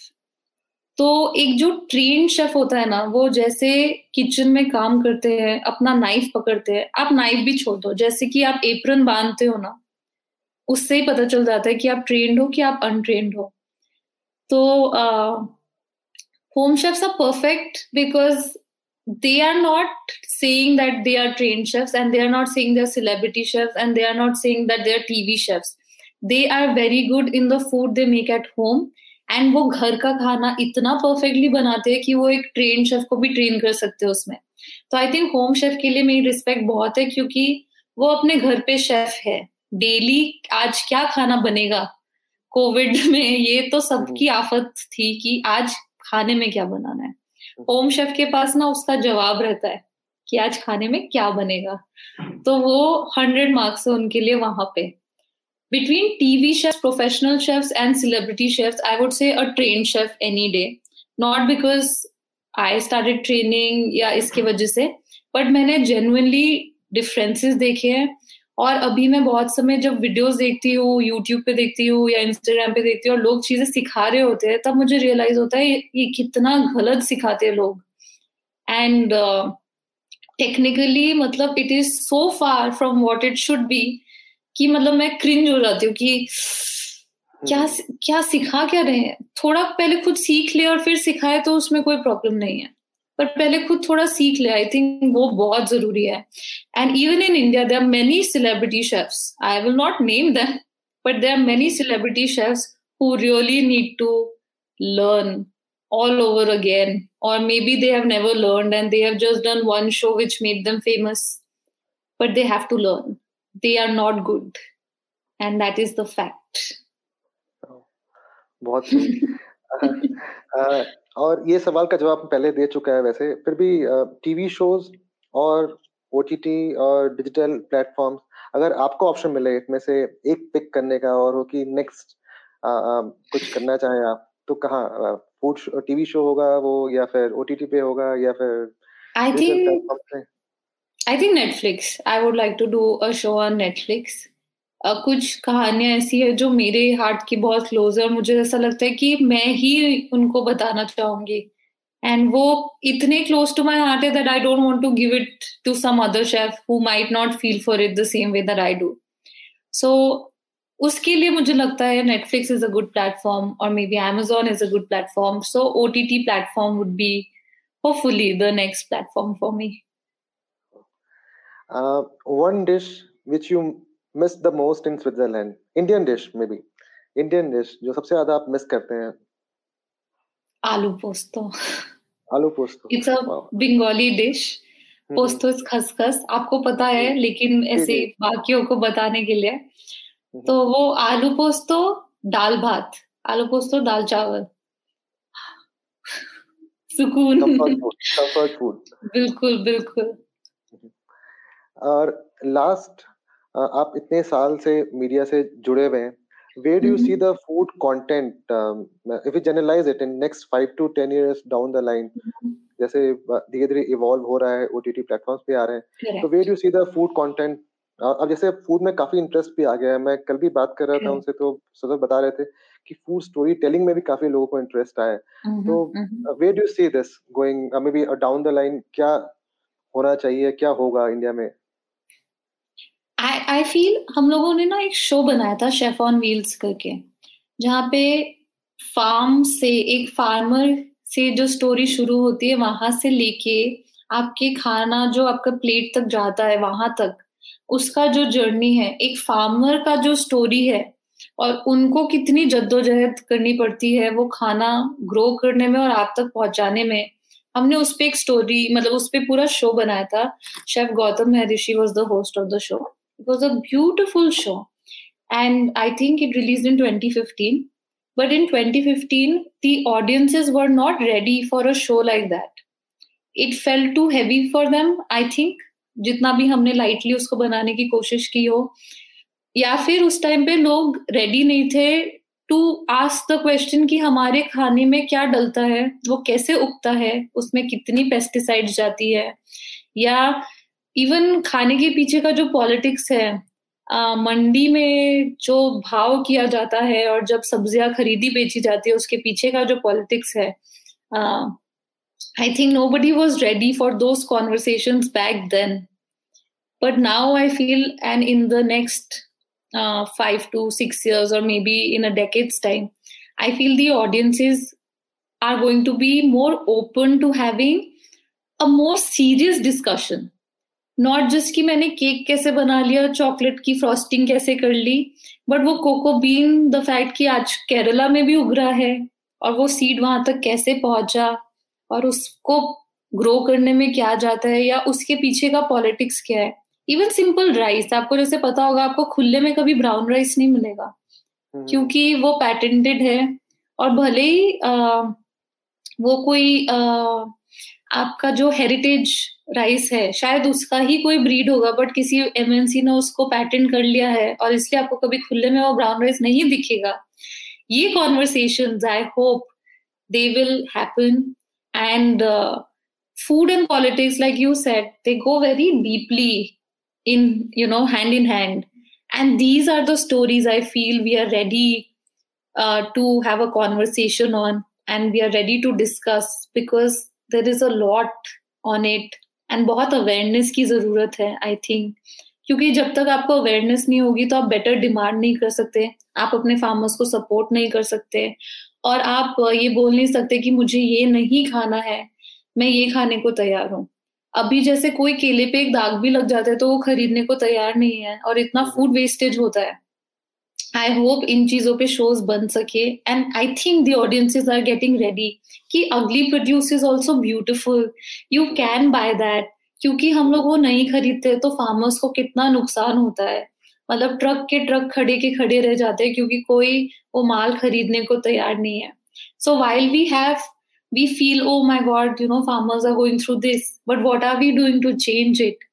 तो एक जो train chef होता है ना, वो जैसे kitchen में काम करते हैं, अपना नाइफ पकड़ते हैं, आप नाइफ भी छोड़ दो। जैसे कि आप एप्रन बांधते हो ना, उससे ही पता चल जाता है कि आप ट्रेंड हो कि आप अनट्रेंड हो। तो home chefs are perfect because they are not saying that they are trained chefs and they are not saying they're celebrity chefs and they are not saying that they're TV chefs. They are very good in the food they make at home and वो घर का खाना इतना perfectly बनाते हैं कि वो एक ट्रेन शेफ को भी ट्रेन कर सकते हैं उसमें तो आई थिंक होम शेफ के लिए मेरी रिस्पेक्ट बहुत है क्योंकि वो अपने घर पे शेफ है डेली आज क्या खाना बनेगा कोविड में ये तो सबकी हम्म। आफत थी कि आज खाने में क्या बनाना है होम शेफ के पास ना उसका जवाब रहता है कि आज खाने में क्या बनेगा। तो वो हंड्रेड मार्क्स है उनके लिए वहाँ पे। Between TV chef professional chef and celebrity chef I would say a trained chef any day not because I start training या इसके वजह से बट मैंने जेन्युनली डिफरेंसेस देखे हैं। और अभी मैं बहुत समय जब वीडियोस देखती हूँ यूट्यूब पे देखती हूँ या इंस्टाग्राम पे देखती हूँ और लोग चीज़ें सिखा रहे होते हैं तब मुझे रियलाइज़ होता है ये कितना गलत सिखाते हैं लोग। एंड टेक्निकली uh, मतलब it is so far from what it should be कि मतलब मैं क्रिंज हो जाती हूँ कि क्या हम्म। क्या सिखा क्या रहे हैं? थोड़ा पहले खुद सीख ले और फिर सिखाए तो उसमें कोई प्रॉब्लम नहीं है। पर पहले खुद थोड़ा सीख ले आई थिंक वो बहुत ज़रूरी है। And even in India they many celebrity chefs I will not name them but they are many celebrity chefs who really need to learn all over again और maybe they never learn and they have just done one show which made them famous but they have to learn they are not good and that is the fact बहुत और ये सवाल का जवाब पहले दे चुका है वैसे। फिर भी टीवी शोज़ और ओटीटी और डिजिटल प्लेटफॉर्म्स अगर आपको ऑप्शन मिले इसमें से एक पिक करने का और हो कि नेक्स्ट कुछ करना चाहें आप तो कहाँ फ़ूड टीवी शो होगा वो या फिर ओटीटी पे होगा या फिर I think I think Netflix I would like to do a show on Netflix कुछ कहानियाँ ऐसी है जो मेरे हार्ट की बहुत क्लोज है और मुझे ऐसा लगता है कि मैं ही उनको बताना चाहूँगी। एंड वो इतने क्लोज टू माई हार्ट है that I don't want to give it to some other chef who might not feel for it the same way that I do so उसके लिए मुझे लगता है Netflix is a good platform और maybe Amazon is a good platform so O T T platform would be hopefully the next platform for me Uh, one dish which you miss the most in Switzerland, Indian dish maybe, Indian dish जो सबसे ज़्यादा आप miss करते हैं। Aloo posto. Aloo posto. It's a Bengali dish posto खसखस। आपको पता है लेकिन ऐसे बाकियों को बताने के लिए। तो वो आलू पोस्तो दाल भात। आलू पोस्तो दाल चावल। सुकून। बिल्कुल बिल्कुल। और लास्ट आप इतने साल से मीडिया से जुड़े हुए हैं। Where do you see the food content um, if we generalize it in next 5 to 10 years down the line जैसे धीरे धीरे इवॉल्व हो रहा है ओटीटी प्लेटफॉर्म्स पे आ रहे हैं तो where do see the food content अब जैसे फ़ूड में काफ़ी इंटरेस्ट भी आ गया है। मैं कल भी बात कर रहा था उनसे तो सदर बता रहे थे कि फ़ूड स्टोरी टेलिंग में भी काफ़ी लोगों को इंटरेस्ट आया है। तो we do see this going maybe down the line क्या होना चाहिए क्या होगा इंडिया में? फील हम लोगों ने ना एक शो बनाया था शेफ ऑन व्हील्स करके, जहाँ पे फार्म से एक फार्मर से जो स्टोरी शुरू होती है, वहाँ से लेके आपके खाना जो आपका प्लेट तक जाता है, वहाँ तक, उसका जो जर्नी है, एक फार्मर का जो स्टोरी है, और उनको कितनी जद्दोजहद करनी पड़ती है, वो खाना ग्रो करने में और आप तक पहुँचाने में, हमने उस पर एक स्टोरी मतलब उस पर पूरा शो बनाया था। Chef Gautam Maharshi was the host of the show it was a beautiful show and I think it release in 2015 but in 2015 the audiences were not ready for a show like that. It felt too heavy for them, i think. जितना भी हमने lightly उसको बनाने की कोशिश की हो। या फिर उस टाइम पे लोग रेडी नहीं थे टू आस्क द क्वेश्चन कि हमारे खाने में क्या डलता है? वो कैसे उगता है? उसमें कितनी पेस्टिसाइड्स जाती है? या इवन खाने के पीछे का जो पॉलिटिक्स है आ, मंडी में जो भाव किया जाता है और जब सब्ज़ियाँ खरीदी बेची जाती है उसके पीछे का जो पॉलिटिक्स है I think nobody was ready for those conversation back then but now I feel and in the next five to six years और maybe in a decades time I feel the audiences are going to be more open to having a more serious discussion not just कि मैंने cake कैसे बना लिया chocolate की frosting कैसे कर ली बट वो कोको बीन द फैक्ट कि आज केरला में भी उग रहा है और वो सीड वहाँ तक कैसे पहुँचा और उसको ग्रो करने में क्या जाता है या उसके पीछे का पॉलिटिक्स क्या है इवन सिंपल राइस आपको जैसे पता होगा आपको खुले में कभी ब्राउन राइस नहीं मिलेगा हम्म। क्योंकि वो पैटेंटेड है और भले ही आ, वो कोई आ, आपका जो हेरिटेज राइस है। शायद उसका ही कोई ब्रीड होगा बट किसी एमएनसी ने उसको पैटेंट कर लिया है और इसलिए आपको कभी खुले में वो ब्राउन राइस नहीं दिखेगा। ये conversation I hope they will happen and food and politics like you said they go very deeply in you know hand in hand and these are the stories I feel we are ready to have a conversation on and we are ready to discuss because there is a lot on it and बहुत awareness की ज़रूरत है I think क्योंकि जब तक आपको awareness नहीं होगी तो आप बेटर डिमांड नहीं कर सकते. आप अपने फार्मर्स को सपोर्ट नहीं कर सकते. और आप ये बोल नहीं सकते कि मुझे ये नहीं खाना है मैं ये खाने को तैयार हूँ. अभी जैसे कोई केले पे एक दाग भी लग जाता है तो वो खरीदने को तैयार नहीं है और इतना फ़ूड वेस्टेज होता है। आई होप इन चीज़ों पे शोज़ बन सके। And I think the audiences are getting ready कि अगली produce is also beautiful you can buy that क्योंकि हम लोग वो नहीं खरीदते तो फार्मर्स को कितना नुकसान होता है। मतलब ट्रक के ट्रक खड़े के खड़े रह जाते हैं क्योंकि कोई वो माल खरीदने को तैयार नहीं है। So while we have we feel oh my god, you know, farmers are going through this, but what are we doing to change it?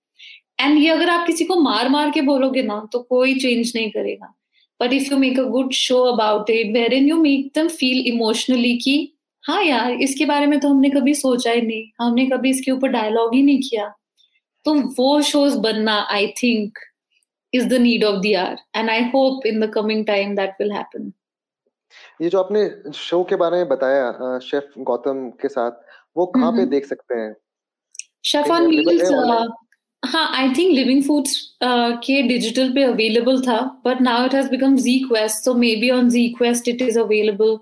And ये अगर आप किसी को मार मार के बोलोगे ना तो कोई चेंज नहीं करेगा। But if you make a good show about it wherein you make them feel emotionally कि हाँ यार इसके बारे में तो हमने कभी सोचा ही नहीं। हमने कभी इसके ऊपर डायलॉग ही नहीं किया। तो वो शोज़ बनना I think is the need of the hour and I hope in the coming time that will happen ये जो आपने शो के बारे में बताया शेफ गौतम के साथ वो कहाँ पे देख सकते हैं? शेफ ऑन व्हील्स हाँ आई थिंक लिविंग फूड्स के डिजिटल पे अवेलेबल था but now it has become Zee Zest so maybe on Zee Zest it is available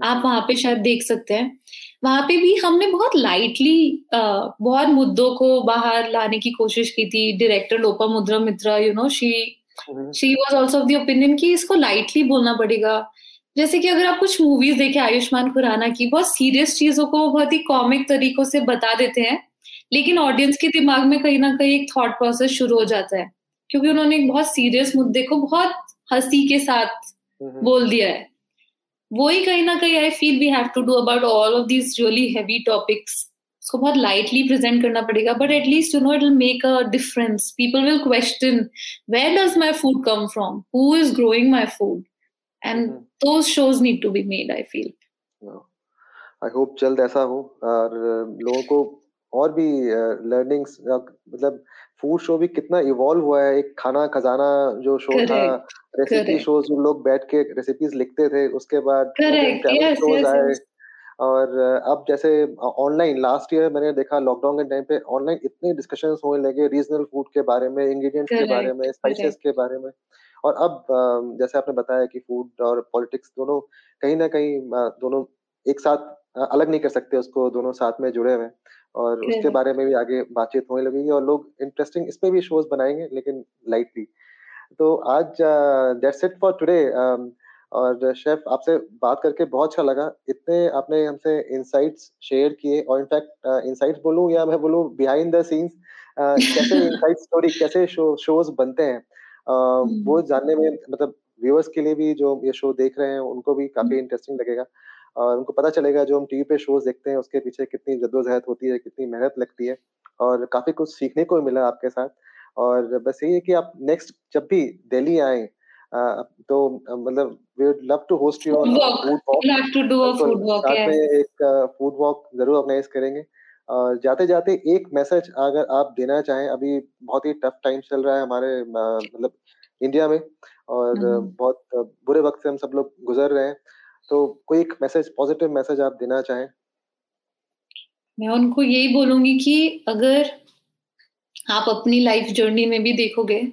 आप वहाँ पे शायद देख सकते हैं। वहाँ पे भी हमने बहुत लाइटली uh, बहुत मुद्दों को बाहर लाने की कोशिश की थी। Director Lopa Mudra Mitra you know she she was also of the opinion कि इसको लाइटली बोलना पड़ेगा। जैसे कि अगर आप कुछ मूवीज़ देखें आयुष्मान खुराना की बहुत सीरियस चीज़ों को बहुत ही कॉमिक तरीकों से बता देते हैं। लेकिन ऑडियंस के दिमाग में कहीं ना कहीं एक थॉट प्रोसेस शुरू हो जाता है क्योंकि उन्होंने एक बहुत सीरियस मुद्दे को बहुत हँसी के साथ बोल दिया है। वो ही कहीं ना कहीं I feel we have to do about all of these really heavy topics उसको बहुत लाइटली प्रेजेंट करना पड़ेगा but at least you know it will make a difference people will question where does my food come from who is growing my food and those shows need to be made i feel. I hope जल्द ऐसा हो और लोगों को और भी learnings मतलब food show भी कितना इवॉल्व हुआ है। एक खाना खजाना जो शो correct, था रेसिपी शोज़ जो लोग बैठ के रेसिपीज़ लिखते थे उसके बाद शोज़ आए। और अब जैसे ऑनलाइन लास्ट ईयर मैंने देखा लॉकडाउन के टाइम पे ऑनलाइन इतने डिस्कशंस होने लगे रीजनल फ़ूड के बारे में इंग्रेडिएंट्स के बारे में स्पाइसेस के बारे में। और अब जैसे आपने बताया कि फ़ूड और पॉलिटिक्स दोनों कहीं ना कहीं दोनों एक साथ अलग नहीं कर सकते उसको दोनों साथ में जुड़े हुए और उसके बारे में भी आगे बातचीत होने लगेगी और लोग इंटरेस्टिंग इस पे भी शोज़ बनाएँगे लेकिन लाइटली तो आज दैट्स इट फॉर टुडे और शेफ आपसे बात करके बहुत अच्छा लगा इतने आपने हमसे इंसाइट्स शेयर किए और इनफैक्ट इंसाइट्स बोलूँ या मैं बोलूँ बिहाइंड द सीन्स कैसे इनसाइट स्टोरी कैसे शो शोज़ बनते हैं हम्म। वो जानने में मतलब व्यूअर्स के लिए भी जो ये शो देख रहे हैं उनको भी काफ़ी इंटरेस्टिंग हम्म। लगेगा और उनको पता चलेगा जो हम टीवी पे शोज़ देखते हैं उसके पीछे कितनी जद्दोजहद होती है कितनी मेहनत लगती है और काफ़ी कुछ सीखने को मिला आपके साथ। और बस यही है कि आप नेक्स्ट जब भी दिल्ली आए तो मतलब we would love to host you food walk love to do a food walk साथ में एक फ़ूड वॉक ज़रूर ऑर्गेनाइज करेंगे। और जाते जाते एक मैसेज अगर आप देना चाहें अभी बहुत ही टफ टाइम चल रहा है हमारे मतलब इंडिया में और हम्म। बहुत बुरे वक्त से हम सब लोग गुजर रहे हैं। तो कोई एक मैसेज पॉजिटिव मैसेज आप देना चाहें? मैं उनको यही बोलूँगी कि अगर आप अपनी लाइफ जर्नी में भी देखोगे,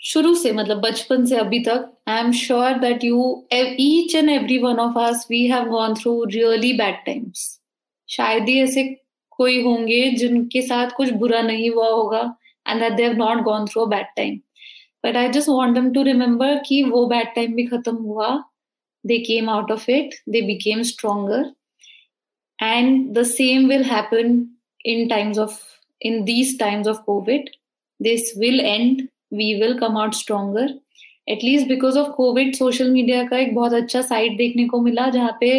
शुरू से मतलब बचपन से अभी तक I am sure that you each and every one of us we have gone through really bad times शायद ही ऐसे कोई होंगे जिनके साथ कुछ बुरा नहीं हुआ होगा and that they have not gone through a bad time but I just want them to remember कि वो बैड टाइम भी खत्म हुआ they came out of it they became stronger and the same will happen in times of in these times of covid this will end we will come out stronger at least because of covid social media का एक बहुत अच्छा site देखने को मिला जहाँ पे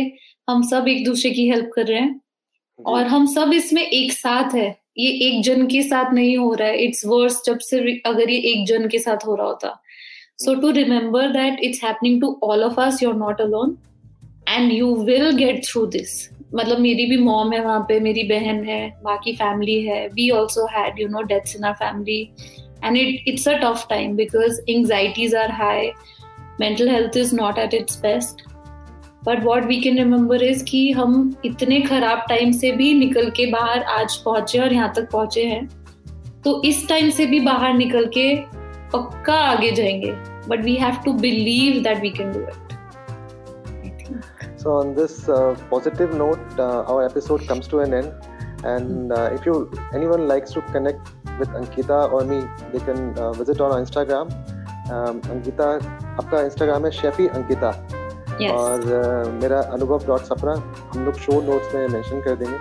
हम सब एक दूसरे की हेल्प कर रहे हैं और हम सब इसमें एक साथ है ये एक जन के साथ नहीं हो रहा है इट्स वर्स जब से अगर ये एक जन के साथ हो रहा होता So to remember that it's happening to all of us, you're not alone, and you will get through this. मतलब मेरी भी मॉम है वहाँ पे मेरी बहन है बाकी फैमिली है. We also had you know deaths in our family and it it's a tough time because anxieties are high mental health is not at its best but what we can remember is कि हम इतने खराब time से भी निकल के बाहर आज पहुँचे और यहाँ तक पहुँचे हैं. तो इस टाइम से भी बाहर निकल के पक्का आगे जाएँगे but we have to believe that we can do it so on this positive note our episode comes to an end and if you anyone likes to connect with Ankita और me they can visit on Instagram Ankita आपका Instagram है शेफी Ankita Yes. और uh, मेरा अनुभव dot सपना हम लोग show notes में मेंशन कर देंगे.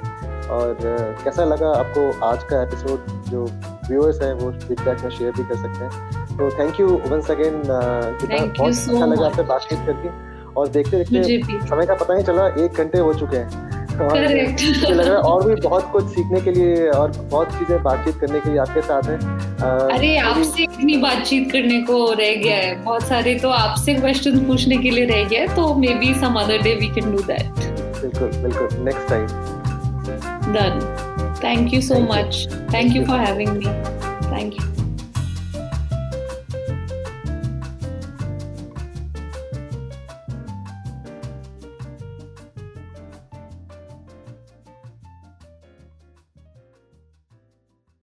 और uh, कैसा लगा आपको आज का एपिसोड जो व्यूअर्स हैं वो फीडबैक में शेयर भी कर सकते हैं। तो थैंक यू वंस अगेन बहुत अच्छा लगा आपसे बातचीत करके। और देखते देखते समय का पता नहीं चला एक घंटे हो चुके हैं। और लग रहा है और भी बहुत कुछ सीखने के लिए और बहुत चीज़ें बातचीत करने के लिए आपके साथ है। अरे आपसे इतनी बातचीत करने को रह गया है। बहुत सारे तो आपसे क्वेश्चन पूछने के लिए रह गया है तो maybe some other day we can do that बिल्कुल बिल्कुल। Next time done Thank you so Thank much. You. Thank you for having me. Thank you.